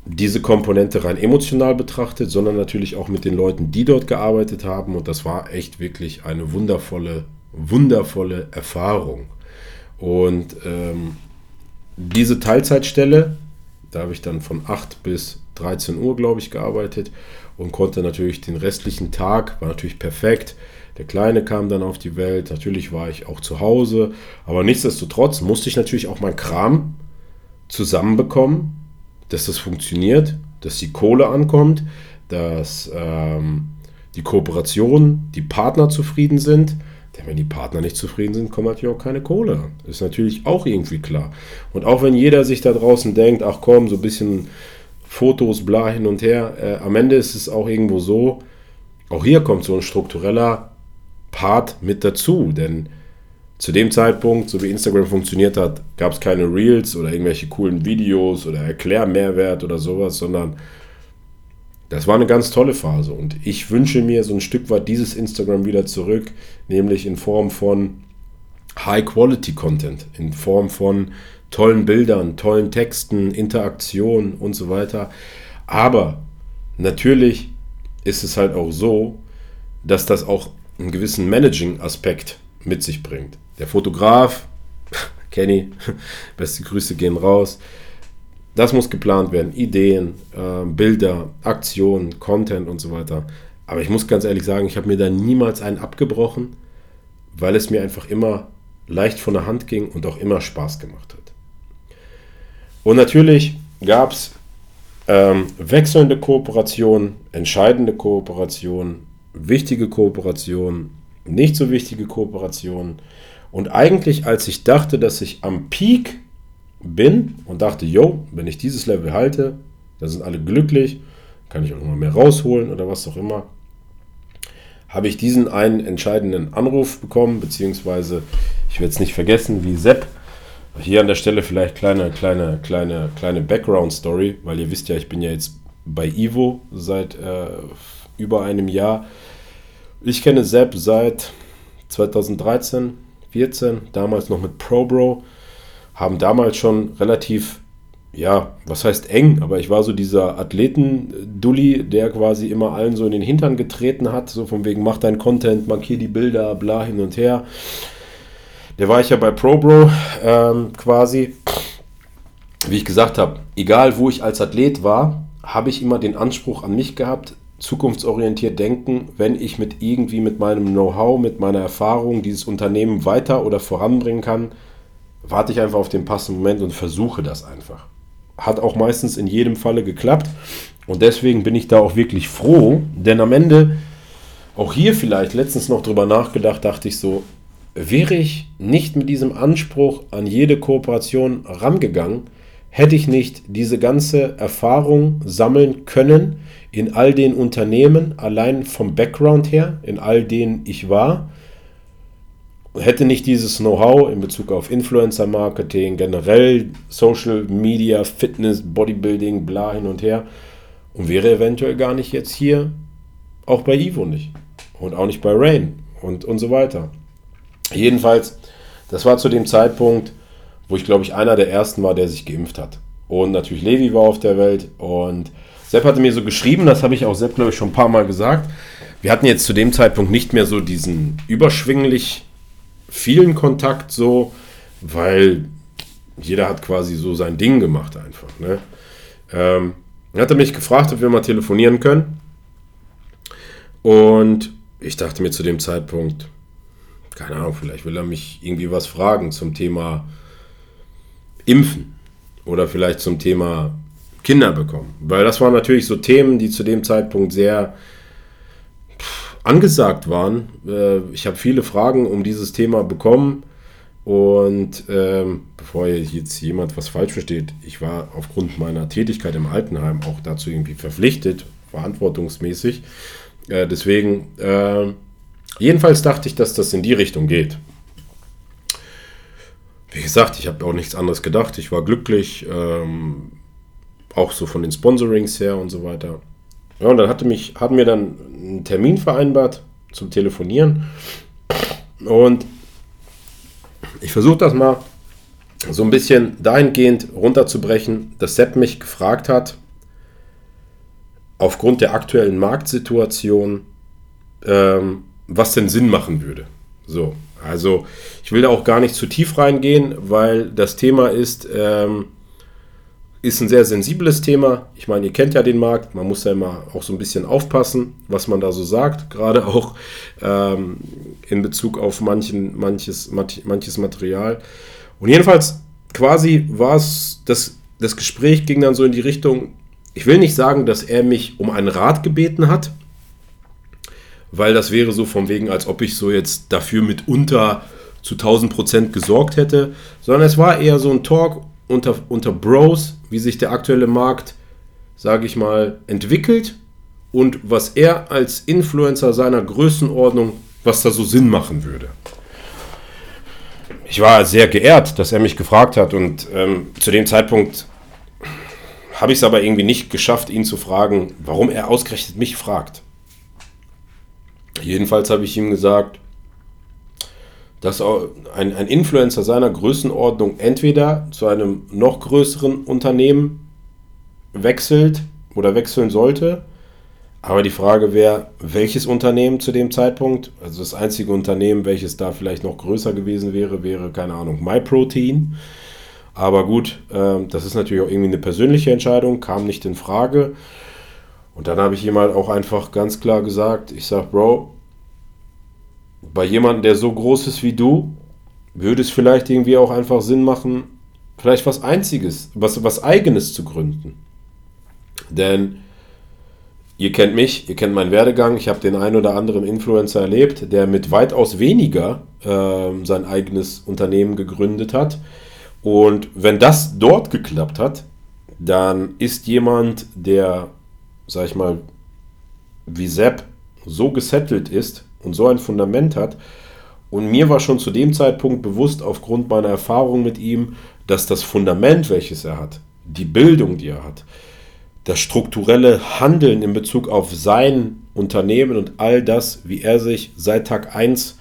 diese Komponente rein emotional betrachtet, sondern natürlich auch mit den Leuten, die dort gearbeitet haben. Und das war echt wirklich eine wundervolle, wundervolle Erfahrung. Und ähm, diese Teilzeitstelle, da habe ich dann von 8 bis 13 Uhr, glaube ich, gearbeitet und konnte natürlich den restlichen Tag, war natürlich perfekt. Der Kleine kam dann auf die Welt, natürlich war ich auch zu Hause, aber nichtsdestotrotz musste ich natürlich auch mein Kram zusammenbekommen, dass das funktioniert, dass die Kohle ankommt, dass ähm, die Kooperation, die Partner zufrieden sind. Denn wenn die Partner nicht zufrieden sind, kommt natürlich auch keine Kohle an. Ist natürlich auch irgendwie klar. Und auch wenn jeder sich da draußen denkt, ach komm, so ein bisschen Fotos, bla hin und her, äh, am Ende ist es auch irgendwo so, auch hier kommt so ein struktureller Part mit dazu. Denn Zu dem Zeitpunkt, so wie Instagram funktioniert hat, gab es keine Reels oder irgendwelche coolen Videos oder Erklärmehrwert oder sowas, sondern das war eine ganz tolle Phase. Und ich wünsche mir so ein Stück weit dieses Instagram wieder zurück, nämlich in Form von High-Quality-Content, in Form von tollen Bildern, tollen Texten, Interaktion und so weiter. Aber natürlich ist es halt auch so, dass das auch einen gewissen Managing-Aspekt mit sich bringt. Der Fotograf, Kenny, beste Grüße gehen raus. Das muss geplant werden. Ideen, äh, Bilder, Aktionen, Content und so weiter. Aber ich muss ganz ehrlich sagen, ich habe mir da niemals einen abgebrochen, weil es mir einfach immer leicht von der Hand ging und auch immer Spaß gemacht hat. Und natürlich gab es ähm, wechselnde Kooperationen, entscheidende Kooperationen, wichtige Kooperationen, nicht so wichtige Kooperationen. Und eigentlich, als ich dachte, dass ich am Peak bin und dachte, yo, wenn ich dieses Level halte, dann sind alle glücklich, kann ich auch immer mehr rausholen oder was auch immer, habe ich diesen einen entscheidenden Anruf bekommen, beziehungsweise ich werde es nicht vergessen, wie Sepp hier an der Stelle vielleicht kleine, kleine, kleine, kleine Background-Story, weil ihr wisst ja, ich bin ja jetzt bei Ivo seit äh, über einem Jahr. Ich kenne Sepp seit 2013, 14, damals noch mit ProBro, haben damals schon relativ, ja, was heißt eng, aber ich war so dieser Athleten-Dulli, der quasi immer allen so in den Hintern getreten hat, so von wegen, mach dein Content, markier die Bilder, bla hin und her. Der war ich ja bei ProBro ähm, quasi. Wie ich gesagt habe, egal wo ich als Athlet war, habe ich immer den Anspruch an mich gehabt, zukunftsorientiert denken, wenn ich mit irgendwie mit meinem Know-how, mit meiner Erfahrung dieses Unternehmen weiter oder voranbringen kann, warte ich einfach auf den passenden Moment und versuche das einfach. Hat auch meistens in jedem Falle geklappt und deswegen bin ich da auch wirklich froh, denn am Ende, auch hier vielleicht letztens noch drüber nachgedacht, dachte ich so, Wäre ich nicht mit diesem Anspruch an jede Kooperation rangegangen, hätte ich nicht diese ganze Erfahrung sammeln können in all den Unternehmen, allein vom Background her, in all denen ich war, hätte nicht dieses Know-how in Bezug auf Influencer-Marketing, generell Social Media, Fitness, Bodybuilding, bla hin und her und wäre eventuell gar nicht jetzt hier, auch bei Ivo nicht und auch nicht bei Rain und, und so weiter. Jedenfalls, das war zu dem Zeitpunkt, wo ich glaube ich einer der ersten war, der sich geimpft hat. Und natürlich Levi war auf der Welt und Sepp hatte mir so geschrieben, das habe ich auch Sepp glaube ich schon ein paar Mal gesagt. Wir hatten jetzt zu dem Zeitpunkt nicht mehr so diesen überschwinglich vielen Kontakt so, weil jeder hat quasi so sein Ding gemacht einfach. Ne? Ähm, er hatte mich gefragt, ob wir mal telefonieren können. Und ich dachte mir zu dem Zeitpunkt, keine Ahnung, vielleicht will er mich irgendwie was fragen zum Thema Impfen oder vielleicht zum Thema Kinder bekommen. Weil das waren natürlich so Themen, die zu dem Zeitpunkt sehr angesagt waren. Äh, ich habe viele Fragen um dieses Thema bekommen. Und ähm, bevor jetzt jemand was falsch versteht, ich war aufgrund meiner Tätigkeit im Altenheim auch dazu irgendwie verpflichtet, verantwortungsmäßig. Äh, deswegen äh, Jedenfalls dachte ich, dass das in die Richtung geht. Wie gesagt, ich habe auch nichts anderes gedacht. Ich war glücklich, ähm, auch so von den Sponsorings her und so weiter. Ja, und dann hatte mich, hatten wir dann einen Termin vereinbart zum Telefonieren. Und ich versuche das mal so ein bisschen dahingehend runterzubrechen, dass Sepp mich gefragt hat, aufgrund der aktuellen Marktsituation, ähm, was denn Sinn machen würde. So, also ich will da auch gar nicht zu tief reingehen, weil das Thema ist, ähm, ist ein sehr sensibles Thema. Ich meine, ihr kennt ja den Markt, man muss ja immer auch so ein bisschen aufpassen, was man da so sagt, gerade auch ähm, in Bezug auf manchen, manches, manches Material. Und jedenfalls quasi war es, das, das Gespräch ging dann so in die Richtung, ich will nicht sagen, dass er mich um einen Rat gebeten hat, weil das wäre so von wegen, als ob ich so jetzt dafür mitunter zu 1000 Prozent gesorgt hätte, sondern es war eher so ein Talk unter, unter Bros, wie sich der aktuelle Markt, sage ich mal, entwickelt und was er als Influencer seiner Größenordnung, was da so Sinn machen würde. ich war sehr geehrt, dass er mich gefragt hat und ähm, zu dem Zeitpunkt habe ich es aber irgendwie nicht geschafft, ihn zu fragen, warum er ausgerechnet mich fragt. Jedenfalls habe ich ihm gesagt, dass ein, ein Influencer seiner Größenordnung entweder zu einem noch größeren Unternehmen wechselt oder wechseln sollte. Aber die Frage wäre, welches Unternehmen zu dem Zeitpunkt, also das einzige Unternehmen, welches da vielleicht noch größer gewesen wäre, wäre, keine Ahnung, MyProtein. Aber gut, äh, das ist natürlich auch irgendwie eine persönliche Entscheidung, kam nicht in Frage. Und dann habe ich ihm halt auch einfach ganz klar gesagt, ich sage, Bro, bei jemandem, der so groß ist wie du, würde es vielleicht irgendwie auch einfach Sinn machen, vielleicht was Einziges, was, was Eigenes zu gründen. Denn ihr kennt mich, ihr kennt meinen Werdegang, ich habe den einen oder anderen Influencer erlebt, der mit weitaus weniger äh, sein eigenes Unternehmen gegründet hat. Und wenn das dort geklappt hat, dann ist jemand, der, sag ich mal, wie Sepp so gesettelt ist, und so ein Fundament hat. Und mir war schon zu dem Zeitpunkt bewusst, aufgrund meiner Erfahrung mit ihm, dass das Fundament, welches er hat, die Bildung, die er hat, das strukturelle Handeln in Bezug auf sein Unternehmen und all das, wie er sich seit Tag 1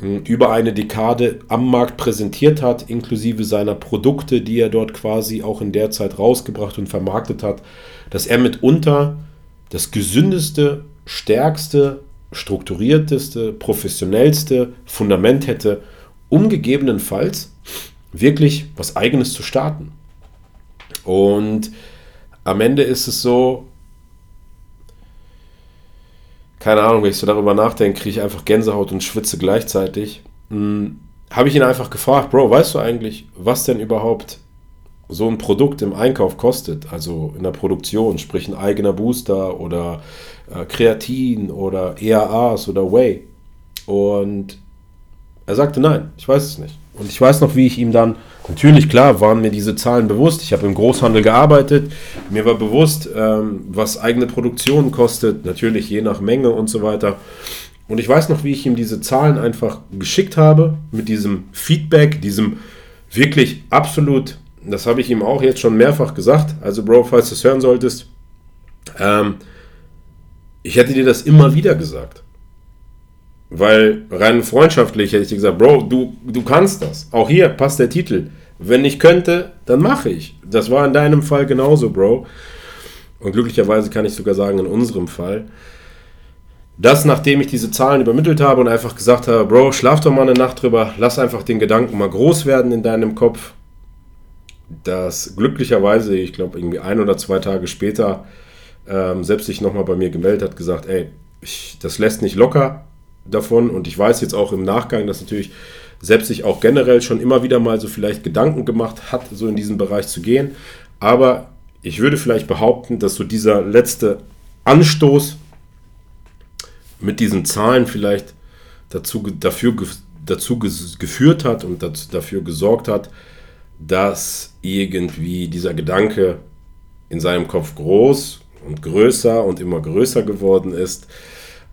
hm, über eine Dekade am Markt präsentiert hat, inklusive seiner Produkte, die er dort quasi auch in der Zeit rausgebracht und vermarktet hat, dass er mitunter das gesündeste, stärkste strukturierteste, professionellste Fundament hätte, um gegebenenfalls wirklich was eigenes zu starten. Und am Ende ist es so, keine Ahnung, wenn ich so darüber nachdenke, kriege ich einfach Gänsehaut und schwitze gleichzeitig. Hm, Habe ich ihn einfach gefragt, Bro, weißt du eigentlich, was denn überhaupt so ein Produkt im Einkauf kostet, also in der Produktion, sprich ein eigener Booster oder äh, Kreatin oder EAAs oder Whey. Und er sagte, nein, ich weiß es nicht. Und ich weiß noch, wie ich ihm dann, natürlich klar, waren mir diese Zahlen bewusst. Ich habe im Großhandel gearbeitet. Mir war bewusst, ähm, was eigene Produktion kostet, natürlich je nach Menge und so weiter. Und ich weiß noch, wie ich ihm diese Zahlen einfach geschickt habe, mit diesem Feedback, diesem wirklich absolut das habe ich ihm auch jetzt schon mehrfach gesagt. Also, Bro, falls du es hören solltest, ähm, ich hätte dir das immer wieder gesagt. Weil rein freundschaftlich hätte ich dir gesagt, Bro, du, du kannst das. Auch hier passt der Titel. Wenn ich könnte, dann mache ich. Das war in deinem Fall genauso, Bro. Und glücklicherweise kann ich sogar sagen, in unserem Fall. Das, nachdem ich diese Zahlen übermittelt habe und einfach gesagt habe, Bro, schlaf doch mal eine Nacht drüber, lass einfach den Gedanken mal groß werden in deinem Kopf dass glücklicherweise, ich glaube, irgendwie ein oder zwei Tage später, ähm, selbst sich nochmal bei mir gemeldet hat, gesagt, ey, ich, das lässt nicht locker davon und ich weiß jetzt auch im Nachgang, dass natürlich selbst sich auch generell schon immer wieder mal so vielleicht Gedanken gemacht hat, so in diesen Bereich zu gehen. Aber ich würde vielleicht behaupten, dass so dieser letzte Anstoß mit diesen Zahlen vielleicht dazu, dafür, dazu geführt hat und dazu, dafür gesorgt hat, dass irgendwie dieser Gedanke in seinem Kopf groß und größer und immer größer geworden ist.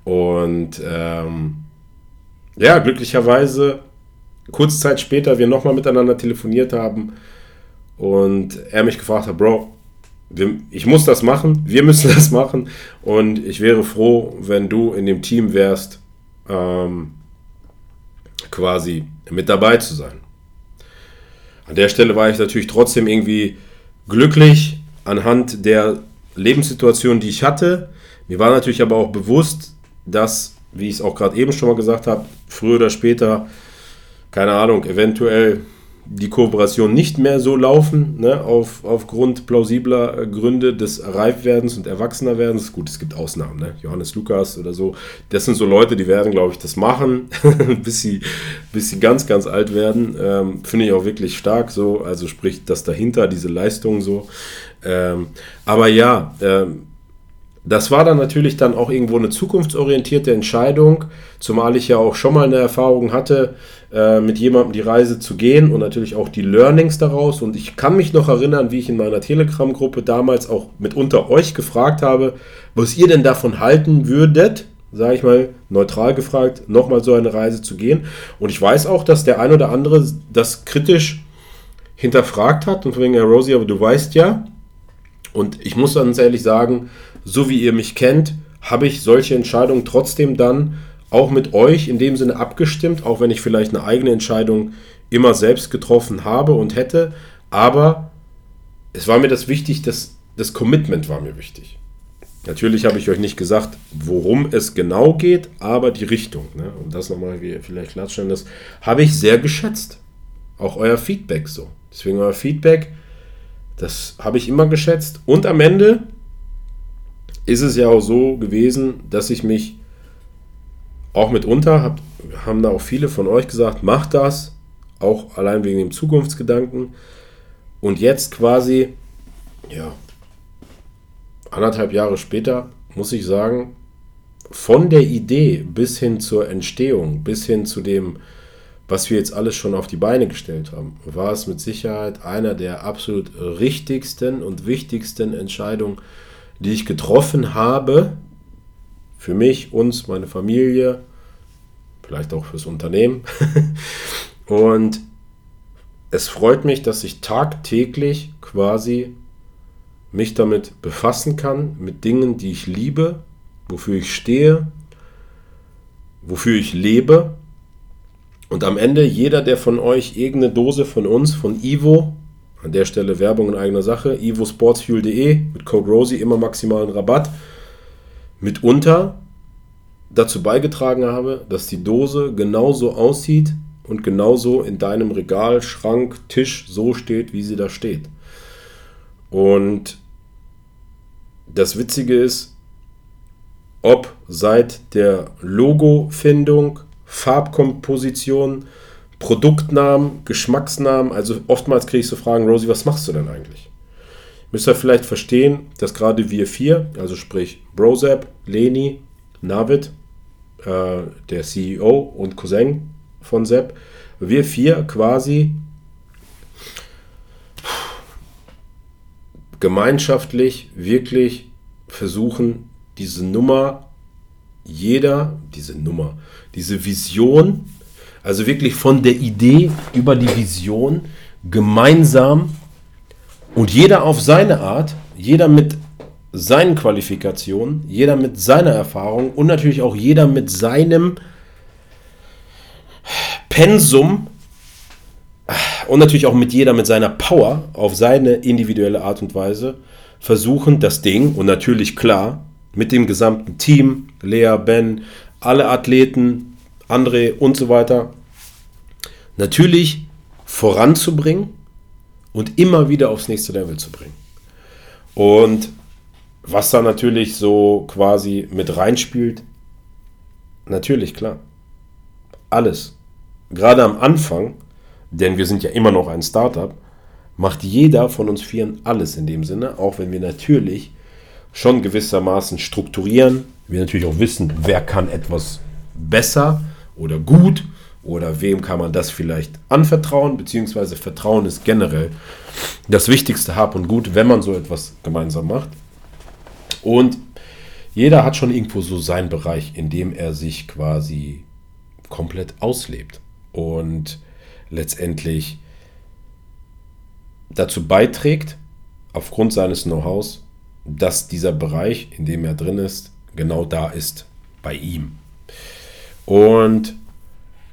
Und ähm, ja, glücklicherweise, kurze Zeit später, wir nochmal miteinander telefoniert haben und er mich gefragt hat, Bro, wir, ich muss das machen, wir müssen das machen und ich wäre froh, wenn du in dem Team wärst, ähm, quasi mit dabei zu sein. An der Stelle war ich natürlich trotzdem irgendwie glücklich anhand der Lebenssituation, die ich hatte. Mir war natürlich aber auch bewusst, dass, wie ich es auch gerade eben schon mal gesagt habe, früher oder später, keine Ahnung, eventuell die Kooperation nicht mehr so laufen, ne, auf, aufgrund plausibler äh, Gründe des Reifwerdens und Erwachsenerwerdens. Gut, es gibt Ausnahmen, ne? Johannes Lukas oder so. Das sind so Leute, die werden, glaube ich, das machen, bis, sie, bis sie ganz, ganz alt werden. Ähm, Finde ich auch wirklich stark so. Also sprich, das dahinter, diese Leistung so. Ähm, aber ja, ähm, das war dann natürlich dann auch irgendwo eine zukunftsorientierte Entscheidung, zumal ich ja auch schon mal eine Erfahrung hatte, äh, mit jemandem die Reise zu gehen und natürlich auch die Learnings daraus. Und ich kann mich noch erinnern, wie ich in meiner Telegram-Gruppe damals auch mitunter euch gefragt habe, was ihr denn davon halten würdet, sage ich mal, neutral gefragt, nochmal so eine Reise zu gehen. Und ich weiß auch, dass der ein oder andere das kritisch hinterfragt hat und wegen, Herr Rosie, aber du weißt ja, und ich muss ganz ehrlich sagen, so wie ihr mich kennt, habe ich solche Entscheidungen trotzdem dann auch mit euch in dem Sinne abgestimmt, auch wenn ich vielleicht eine eigene Entscheidung immer selbst getroffen habe und hätte. Aber es war mir das wichtig, dass das Commitment war mir wichtig. Natürlich habe ich euch nicht gesagt, worum es genau geht, aber die Richtung. Ne? Und das nochmal, vielleicht klarstellen, das habe ich sehr geschätzt. Auch euer Feedback so. Deswegen euer Feedback, das habe ich immer geschätzt. Und am Ende ist es ja auch so gewesen, dass ich mich auch mitunter, hab, haben da auch viele von euch gesagt, macht das, auch allein wegen dem Zukunftsgedanken. Und jetzt quasi, ja, anderthalb Jahre später, muss ich sagen, von der Idee bis hin zur Entstehung, bis hin zu dem, was wir jetzt alles schon auf die Beine gestellt haben, war es mit Sicherheit einer der absolut richtigsten und wichtigsten Entscheidungen, die ich getroffen habe, für mich, uns, meine Familie, vielleicht auch fürs Unternehmen. und es freut mich, dass ich tagtäglich quasi mich damit befassen kann, mit Dingen, die ich liebe, wofür ich stehe, wofür ich lebe. Und am Ende, jeder, der von euch irgendeine Dose von uns, von Ivo, an der Stelle Werbung in eigener Sache, ivosportsfuel.de mit Code Rosie immer maximalen Rabatt, mitunter dazu beigetragen habe, dass die Dose genauso aussieht und genauso in deinem Regal, Schrank, Tisch so steht, wie sie da steht. Und das Witzige ist, ob seit der Logo-Findung, Farbkomposition, Produktnamen, Geschmacksnamen, also oftmals kriege ich so Fragen, Rosie, was machst du denn eigentlich? Müsst ihr vielleicht verstehen, dass gerade wir vier, also sprich Brozap, Leni, Navid, äh, der CEO und Cousin von Sepp, wir vier quasi gemeinschaftlich wirklich versuchen, diese Nummer, jeder, diese Nummer, diese Vision, also wirklich von der Idee über die Vision gemeinsam und jeder auf seine Art, jeder mit seinen Qualifikationen, jeder mit seiner Erfahrung und natürlich auch jeder mit seinem Pensum und natürlich auch mit jeder mit seiner Power auf seine individuelle Art und Weise versuchen, das Ding und natürlich klar mit dem gesamten Team, Lea, Ben, alle Athleten, André und so weiter, natürlich voranzubringen und immer wieder aufs nächste Level zu bringen. Und was da natürlich so quasi mit reinspielt, natürlich klar. Alles. Gerade am Anfang denn wir sind ja immer noch ein Startup, macht jeder von uns Vieren alles in dem Sinne, auch wenn wir natürlich schon gewissermaßen strukturieren. Wir natürlich auch wissen, wer kann etwas besser oder gut oder wem kann man das vielleicht anvertrauen, beziehungsweise Vertrauen ist generell das wichtigste Hab und Gut, wenn man so etwas gemeinsam macht. Und jeder hat schon irgendwo so seinen Bereich, in dem er sich quasi komplett auslebt. Und letztendlich dazu beiträgt, aufgrund seines Know-hows, dass dieser Bereich, in dem er drin ist, genau da ist bei ihm. Und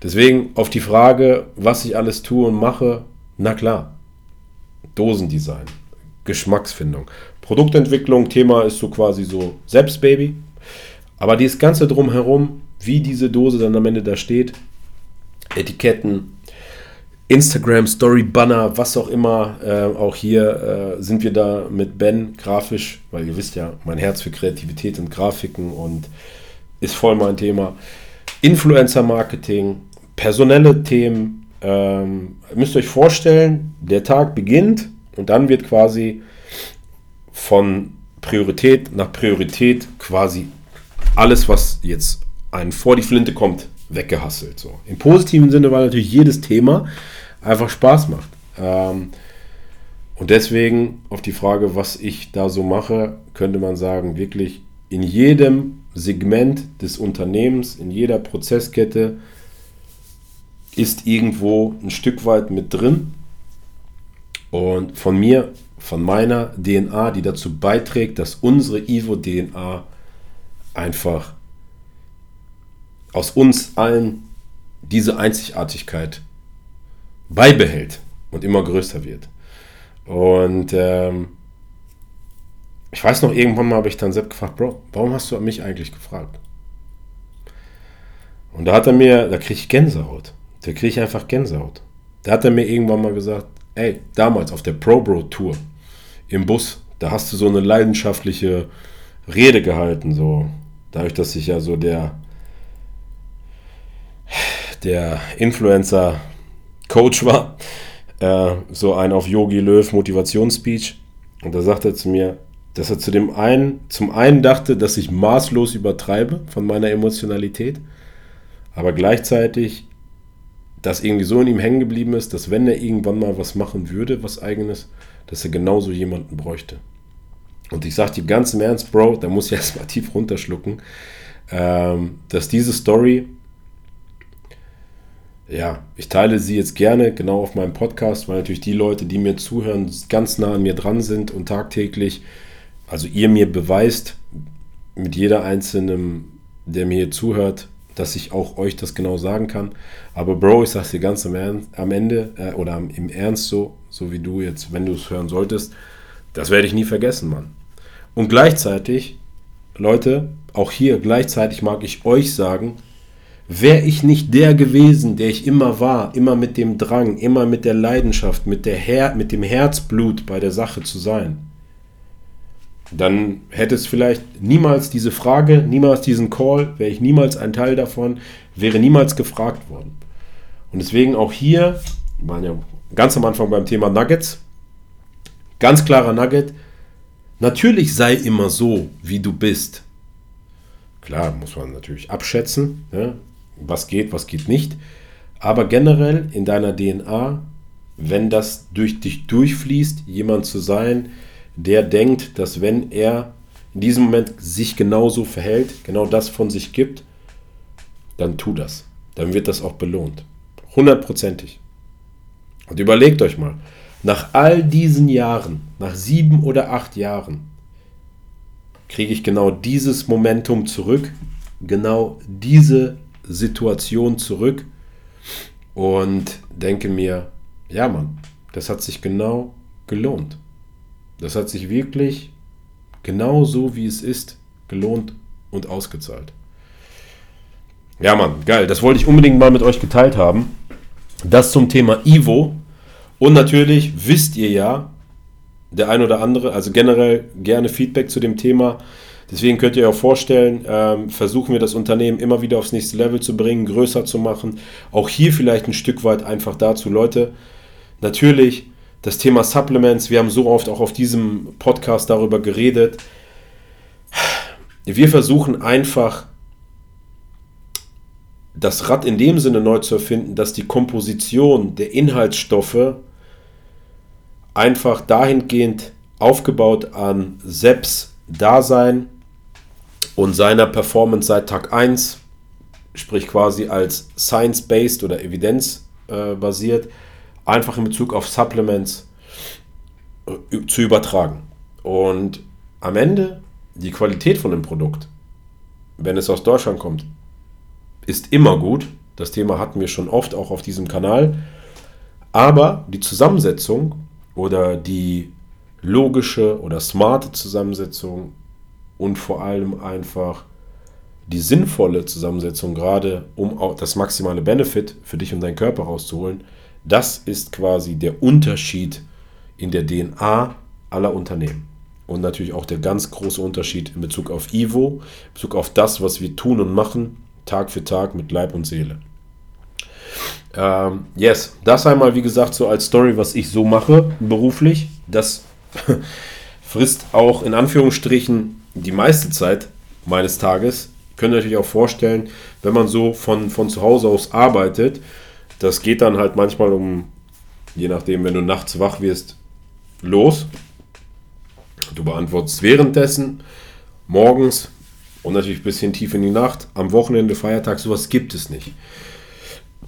deswegen auf die Frage, was ich alles tue und mache, na klar, Dosendesign, Geschmacksfindung, Produktentwicklung, Thema ist so quasi so Selbstbaby. Aber dieses Ganze drumherum, wie diese Dose dann am Ende da steht, Etiketten, Instagram, Story, Banner, was auch immer. Äh, auch hier äh, sind wir da mit Ben grafisch, weil ihr wisst ja, mein Herz für Kreativität und Grafiken und ist voll mein Thema. Influencer-Marketing, personelle Themen. Ähm, müsst euch vorstellen, der Tag beginnt und dann wird quasi von Priorität nach Priorität quasi alles, was jetzt einen vor die Flinte kommt, weggehasselt. So. Im positiven Sinne war natürlich jedes Thema einfach Spaß macht. Ähm, und deswegen auf die Frage, was ich da so mache, könnte man sagen, wirklich in jedem Segment des Unternehmens, in jeder Prozesskette ist irgendwo ein Stück weit mit drin. Und von mir, von meiner DNA, die dazu beiträgt, dass unsere Ivo-DNA einfach aus uns allen diese Einzigartigkeit beibehält und immer größer wird. Und ähm, ich weiß noch, irgendwann mal habe ich dann Sepp gefragt, Bro, warum hast du mich eigentlich gefragt? Und da hat er mir, da kriege ich Gänsehaut. Da kriege ich einfach Gänsehaut. Da hat er mir irgendwann mal gesagt, ey, damals auf der Pro Bro Tour im Bus, da hast du so eine leidenschaftliche Rede gehalten, so dadurch, dass ich ja so der der Influencer Coach war, äh, so ein auf Yogi Löw Motivationsspeech und da sagt er zu mir, dass er zu dem einen, zum einen dachte, dass ich maßlos übertreibe von meiner Emotionalität, aber gleichzeitig das irgendwie so in ihm hängen geblieben ist, dass wenn er irgendwann mal was machen würde, was eigenes, dass er genauso jemanden bräuchte. Und ich sage dir ganz im Ernst, Bro, da muss ich erstmal tief runterschlucken, ähm, dass diese Story, ja, ich teile sie jetzt gerne genau auf meinem Podcast, weil natürlich die Leute, die mir zuhören, ganz nah an mir dran sind und tagtäglich, also ihr mir beweist, mit jeder einzelnen, der mir hier zuhört, dass ich auch euch das genau sagen kann. Aber Bro, ich sag's dir ganz am, Ernst, am Ende äh, oder im Ernst so, so wie du jetzt, wenn du es hören solltest, das werde ich nie vergessen, Mann. Und gleichzeitig, Leute, auch hier gleichzeitig mag ich euch sagen, wäre ich nicht der gewesen, der ich immer war, immer mit dem Drang, immer mit der Leidenschaft, mit, der Her mit dem Herzblut bei der Sache zu sein, dann hätte es vielleicht niemals diese Frage, niemals diesen Call, wäre ich niemals ein Teil davon, wäre niemals gefragt worden. Und deswegen auch hier, wir waren ja ganz am Anfang beim Thema Nuggets, ganz klarer Nugget, natürlich sei immer so, wie du bist. Klar, muss man natürlich abschätzen, ne? was geht, was geht nicht. Aber generell in deiner DNA, wenn das durch dich durchfließt, jemand zu sein, der denkt, dass wenn er in diesem Moment sich genauso verhält, genau das von sich gibt, dann tu das. Dann wird das auch belohnt. Hundertprozentig. Und überlegt euch mal, nach all diesen Jahren, nach sieben oder acht Jahren, kriege ich genau dieses Momentum zurück, genau diese Situation zurück und denke mir, ja Mann, das hat sich genau gelohnt. Das hat sich wirklich genau so, wie es ist, gelohnt und ausgezahlt. Ja, Mann, geil. Das wollte ich unbedingt mal mit euch geteilt haben. Das zum Thema Ivo. Und natürlich wisst ihr ja, der ein oder andere, also generell gerne Feedback zu dem Thema. Deswegen könnt ihr euch vorstellen, ähm, versuchen wir das Unternehmen immer wieder aufs nächste Level zu bringen, größer zu machen. Auch hier vielleicht ein Stück weit einfach dazu, Leute. Natürlich das Thema Supplements, wir haben so oft auch auf diesem Podcast darüber geredet. Wir versuchen einfach das Rad in dem Sinne neu zu erfinden, dass die Komposition der Inhaltsstoffe einfach dahingehend aufgebaut an Seps Dasein und seiner Performance seit Tag 1, sprich quasi als science-based oder evidenzbasiert, einfach in Bezug auf Supplements äh, zu übertragen. Und am Ende die Qualität von dem Produkt, wenn es aus Deutschland kommt, ist immer gut. Das Thema hatten wir schon oft auch auf diesem Kanal. Aber die Zusammensetzung oder die logische oder smarte Zusammensetzung und vor allem einfach die sinnvolle Zusammensetzung, gerade um auch das maximale Benefit für dich und deinen Körper rauszuholen, das ist quasi der Unterschied in der DNA aller Unternehmen. Und natürlich auch der ganz große Unterschied in Bezug auf Ivo, in Bezug auf das, was wir tun und machen, Tag für Tag mit Leib und Seele. Ähm, yes, das einmal, wie gesagt, so als Story, was ich so mache beruflich. Das frisst auch in Anführungsstrichen die meiste Zeit meines Tages. Könnt ihr euch auch vorstellen, wenn man so von, von zu Hause aus arbeitet, das geht dann halt manchmal um, je nachdem, wenn du nachts wach wirst, los. Du beantwortest währenddessen, morgens Und natürlich bis hin tief in die Nacht, am Wochenende, Feiertag, sowas gibt es nicht.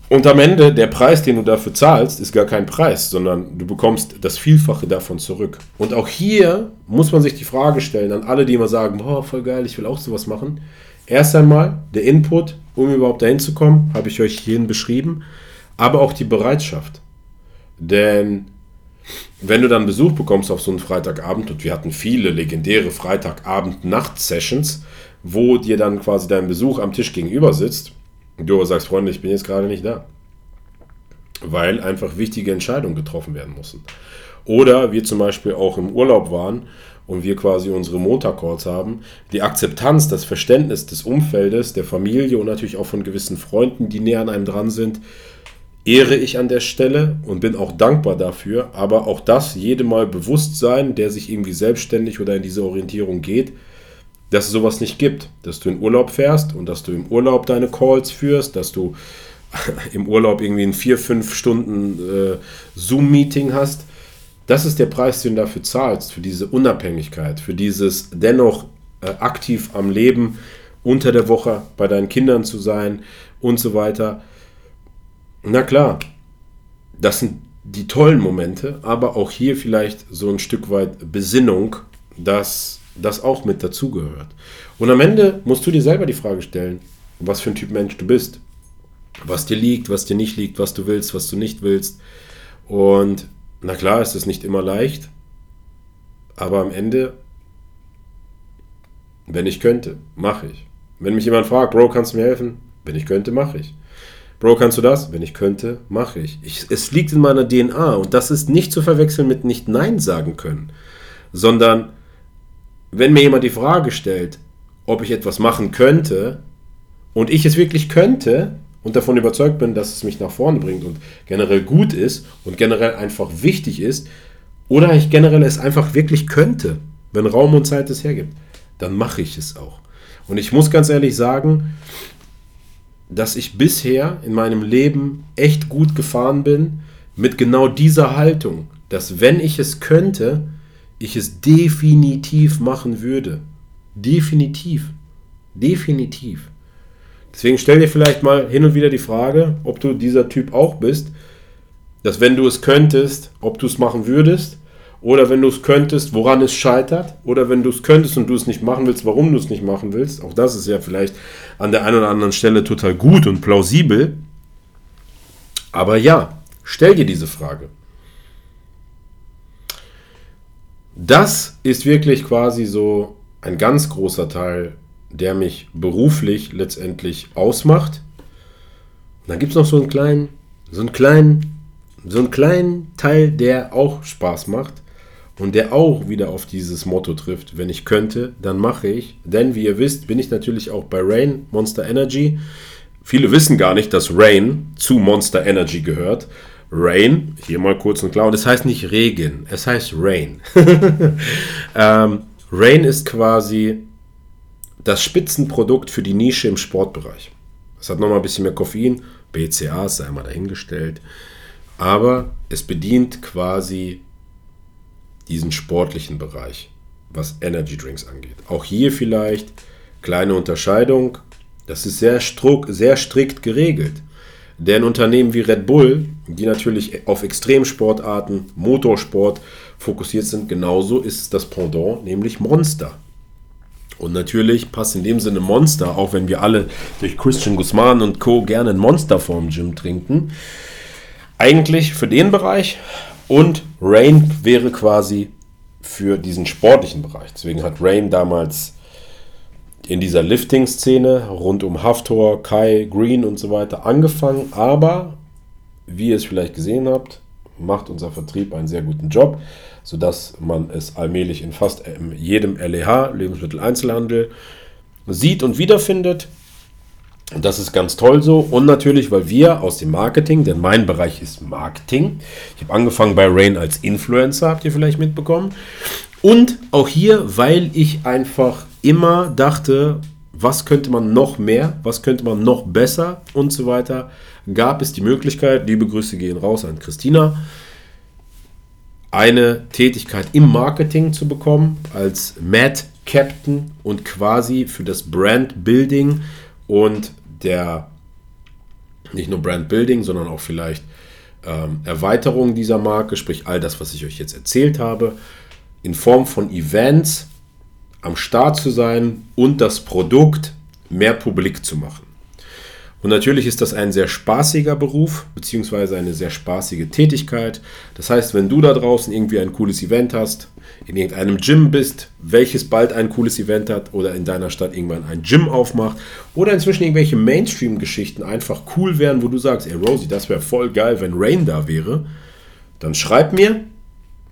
Und am Ende, der Preis, den du dafür zahlst, ist gar kein Preis, sondern du bekommst das Vielfache davon zurück. Und auch hier muss man sich die Frage stellen an alle, die immer sagen, boah, voll geil, ich will auch sowas machen. Erst einmal der Input, um überhaupt dahin zu kommen, habe ich euch hierhin beschrieben, aber auch die Bereitschaft. Denn wenn du dann Besuch bekommst auf so einen Freitagabend, und wir hatten viele legendäre Freitagabend-Nacht-Sessions, wo dir dann quasi dein Besuch am Tisch gegenüber sitzt, du aber sagst, Freunde, ich bin jetzt gerade nicht da. Weil einfach wichtige Entscheidungen getroffen werden mussten. Oder wir zum Beispiel auch im Urlaub waren und wir quasi unsere Montag-Calls haben, die Akzeptanz, das Verständnis des Umfeldes, der Familie und natürlich auch von gewissen Freunden, die näher an einem dran sind, ehre ich an der Stelle und bin auch dankbar dafür. Aber auch das jedem Mal bewusst sein, der sich irgendwie selbstständig oder in diese Orientierung geht, dass es sowas nicht gibt. Dass du in Urlaub fährst und dass du im Urlaub deine Calls führst, dass du im Urlaub irgendwie ein 4, 5 Stunden äh, Zoom-Meeting hast. Das ist der Preis, den du dafür zahlst, für diese Unabhängigkeit, für dieses dennoch äh, aktiv am Leben unter der Woche bei deinen Kindern zu sein und so weiter. Na klar, das sind die tollen Momente, aber auch hier vielleicht so ein Stück weit Besinnung, dass das auch mit dazugehört. Und am Ende musst du dir selber die Frage stellen, was für ein Typ Mensch du bist. Was dir liegt, was dir nicht liegt, was du willst, was du nicht willst. Und na klar ist es nicht immer leicht, aber am Ende, wenn ich könnte, mache ich. Wenn mich jemand fragt, Bro, kannst du mir helfen? Wenn ich könnte, mache ich. Bro, kannst du das? Wenn ich könnte, mache ich. ich. Es liegt in meiner DNA und das ist nicht zu verwechseln mit nicht Nein sagen können, sondern wenn mir jemand die Frage stellt, ob ich etwas machen könnte und ich es wirklich könnte und davon überzeugt bin, dass es mich nach vorne bringt und generell gut ist und generell einfach wichtig ist, oder ich generell es einfach wirklich könnte, wenn Raum und Zeit es hergibt, dann mache ich es auch. Und ich muss ganz ehrlich sagen, dass ich bisher in meinem Leben echt gut gefahren bin mit genau dieser Haltung, dass wenn ich es könnte, ich es definitiv machen würde. Definitiv. Definitiv. Deswegen stell dir vielleicht mal hin und wieder die Frage, ob du dieser Typ auch bist, dass wenn du es könntest, ob du es machen würdest, oder wenn du es könntest, woran es scheitert, oder wenn du es könntest und du es nicht machen willst, warum du es nicht machen willst. Auch das ist ja vielleicht an der einen oder anderen Stelle total gut und plausibel. Aber ja, stell dir diese Frage. Das ist wirklich quasi so ein ganz großer Teil, der mich beruflich letztendlich ausmacht. Und dann gibt es noch so einen kleinen, so einen kleinen, so einen kleinen Teil, der auch Spaß macht und der auch wieder auf dieses Motto trifft. Wenn ich könnte, dann mache ich. Denn wie ihr wisst, bin ich natürlich auch bei Rain Monster Energy. Viele wissen gar nicht, dass Rain zu Monster Energy gehört. Rain, hier mal kurz und klar, und es heißt nicht Regen, es heißt Rain. ähm, Rain ist quasi das Spitzenprodukt für die Nische im Sportbereich. Es hat nochmal ein bisschen mehr Koffein, BCA sei mal dahingestellt, aber es bedient quasi diesen sportlichen Bereich, was Energy Drinks angeht. Auch hier vielleicht kleine Unterscheidung, das ist sehr, struck, sehr strikt geregelt. Denn Unternehmen wie Red Bull, die natürlich auf Extremsportarten, Motorsport fokussiert sind, genauso ist das Pendant, nämlich Monster. Und natürlich passt in dem Sinne Monster, auch wenn wir alle durch Christian Guzman und Co. gerne ein Monster vorm Gym trinken, eigentlich für den Bereich und Rain wäre quasi für diesen sportlichen Bereich. Deswegen hat Rain damals in dieser Lifting-Szene rund um Haftor, Kai, Green und so weiter angefangen. Aber wie ihr es vielleicht gesehen habt, macht unser Vertrieb einen sehr guten Job, sodass man es allmählich in fast jedem LEH, Lebensmitteleinzelhandel, sieht und wiederfindet. Und das ist ganz toll so. Und natürlich, weil wir aus dem Marketing, denn mein Bereich ist Marketing. Ich habe angefangen bei Rain als Influencer, habt ihr vielleicht mitbekommen. Und auch hier, weil ich einfach immer dachte, was könnte man noch mehr, was könnte man noch besser und so weiter, gab es die Möglichkeit, liebe Grüße gehen raus an Christina, eine Tätigkeit im Marketing zu bekommen als Mad Captain und quasi für das Brand Building und der nicht nur Brand Building, sondern auch vielleicht ähm, Erweiterung dieser Marke, sprich all das, was ich euch jetzt erzählt habe, in Form von Events am Start zu sein und das Produkt mehr publik zu machen. Und natürlich ist das ein sehr spaßiger Beruf, beziehungsweise eine sehr spaßige Tätigkeit. Das heißt, wenn du da draußen irgendwie ein cooles Event hast, in irgendeinem Gym bist, welches bald ein cooles Event hat oder in deiner Stadt irgendwann ein Gym aufmacht oder inzwischen irgendwelche Mainstream-Geschichten einfach cool wären, wo du sagst, ey Rosie, das wäre voll geil, wenn Rain da wäre, dann schreib mir,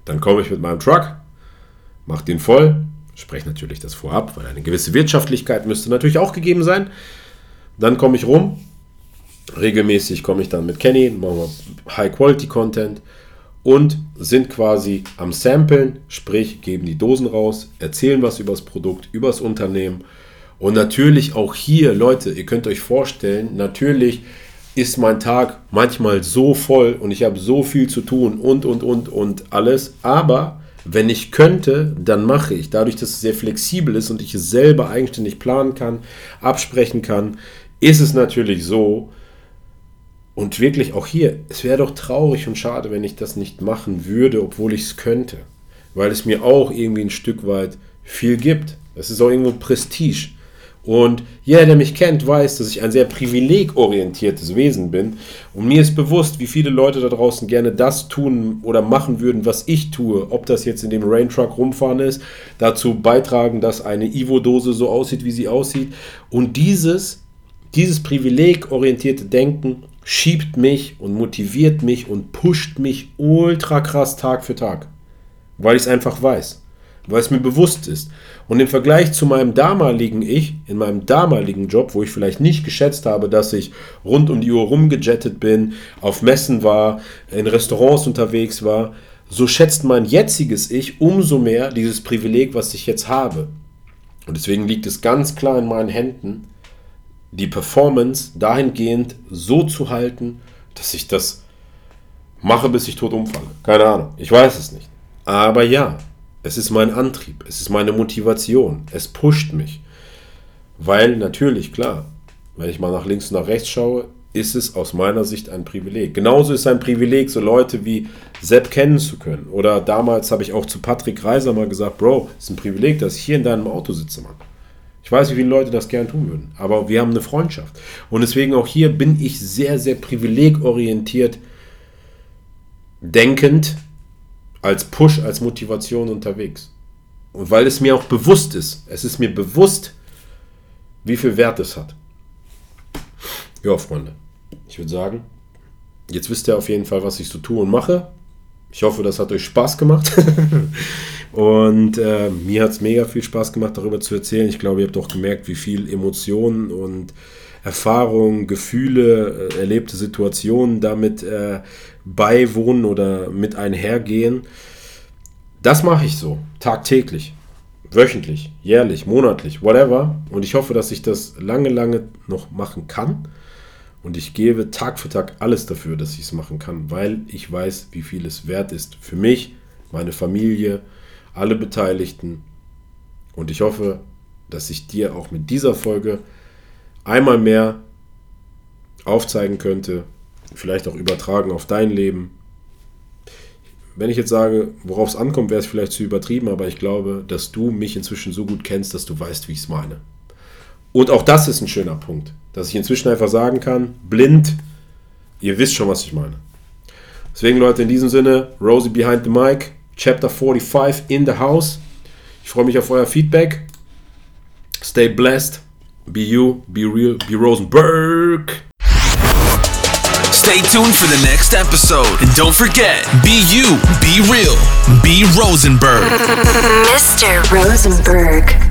dann komme ich mit meinem Truck, mach den voll, spreche natürlich das vorab, weil eine gewisse Wirtschaftlichkeit müsste natürlich auch gegeben sein. Dann komme ich rum. Regelmäßig komme ich dann mit Kenny, machen wir High-Quality-Content und sind quasi am Samplen, sprich geben die Dosen raus, erzählen was über das Produkt, über das Unternehmen. Und natürlich auch hier, Leute, ihr könnt euch vorstellen, natürlich ist mein Tag manchmal so voll und ich habe so viel zu tun und, und, und, und alles. Aber wenn ich könnte, dann mache ich. Dadurch, dass es sehr flexibel ist und ich es selber eigenständig planen kann, absprechen kann, ist es natürlich so, und wirklich auch hier, es wäre doch traurig und schade, wenn ich das nicht machen würde, obwohl ich es könnte. Weil es mir auch irgendwie ein Stück weit viel gibt. Es ist auch irgendwo Prestige. Und jeder, der mich kennt, weiß, dass ich ein sehr privilegorientiertes Wesen bin. Und mir ist bewusst, wie viele Leute da draußen gerne das tun oder machen würden, was ich tue. Ob das jetzt in dem Rain Truck rumfahren ist, dazu beitragen, dass eine Ivo-Dose so aussieht, wie sie aussieht. Und dieses dieses privilegorientierte Denken schiebt mich und motiviert mich und pusht mich ultra krass Tag für Tag, weil ich es einfach weiß, weil es mir bewusst ist. Und im Vergleich zu meinem damaligen Ich, in meinem damaligen Job, wo ich vielleicht nicht geschätzt habe, dass ich rund um die Uhr rumgejettet bin, auf Messen war, in Restaurants unterwegs war, so schätzt mein jetziges Ich umso mehr dieses Privileg, was ich jetzt habe. Und deswegen liegt es ganz klar in meinen Händen, die Performance dahingehend so zu halten, dass ich das mache, bis ich tot umfalle. Keine Ahnung, ich weiß es nicht. Aber ja, es ist mein Antrieb, es ist meine Motivation, es pusht mich. Weil natürlich, klar, wenn ich mal nach links und nach rechts schaue, ist es aus meiner Sicht ein Privileg. Genauso ist es ein Privileg, so Leute wie Sepp kennen zu können. Oder damals habe ich auch zu Patrick Reiser mal gesagt, Bro, es ist ein Privileg, dass ich hier in deinem Auto sitze, Mann. Ich weiß, wie viele Leute das gern tun würden, aber wir haben eine Freundschaft. Und deswegen auch hier bin ich sehr, sehr privilegorientiert denkend als Push, als Motivation unterwegs. Und weil es mir auch bewusst ist, es ist mir bewusst, wie viel Wert es hat. Ja, Freunde, ich würde sagen, jetzt wisst ihr auf jeden Fall, was ich so tue und mache. Ich hoffe, das hat euch Spaß gemacht. Und äh, mir hat es mega viel Spaß gemacht, darüber zu erzählen. Ich glaube, ihr habt auch gemerkt, wie viel Emotionen und Erfahrungen, Gefühle, äh, erlebte Situationen damit äh, beiwohnen oder mit einhergehen. Das mache ich so, tagtäglich, wöchentlich, jährlich, monatlich, whatever. Und ich hoffe, dass ich das lange, lange noch machen kann. Und ich gebe Tag für Tag alles dafür, dass ich es machen kann, weil ich weiß, wie viel es wert ist für mich, meine Familie, alle Beteiligten. Und ich hoffe, dass ich dir auch mit dieser Folge einmal mehr aufzeigen könnte, vielleicht auch übertragen auf dein Leben. Wenn ich jetzt sage, worauf es ankommt, wäre es vielleicht zu übertrieben, aber ich glaube, dass du mich inzwischen so gut kennst, dass du weißt, wie ich es meine. Und auch das ist ein schöner Punkt, dass ich inzwischen einfach sagen kann, blind, ihr wisst schon, was ich meine. Deswegen, Leute, in diesem Sinne, Rosie behind the mic. Chapter 45 in the house. Ich freue mich auf euer Feedback. Stay blessed. Be you, be real, be Rosenberg. Stay tuned for the next episode. And don't forget, be you, be real, be Rosenberg. Mr. Rosenberg.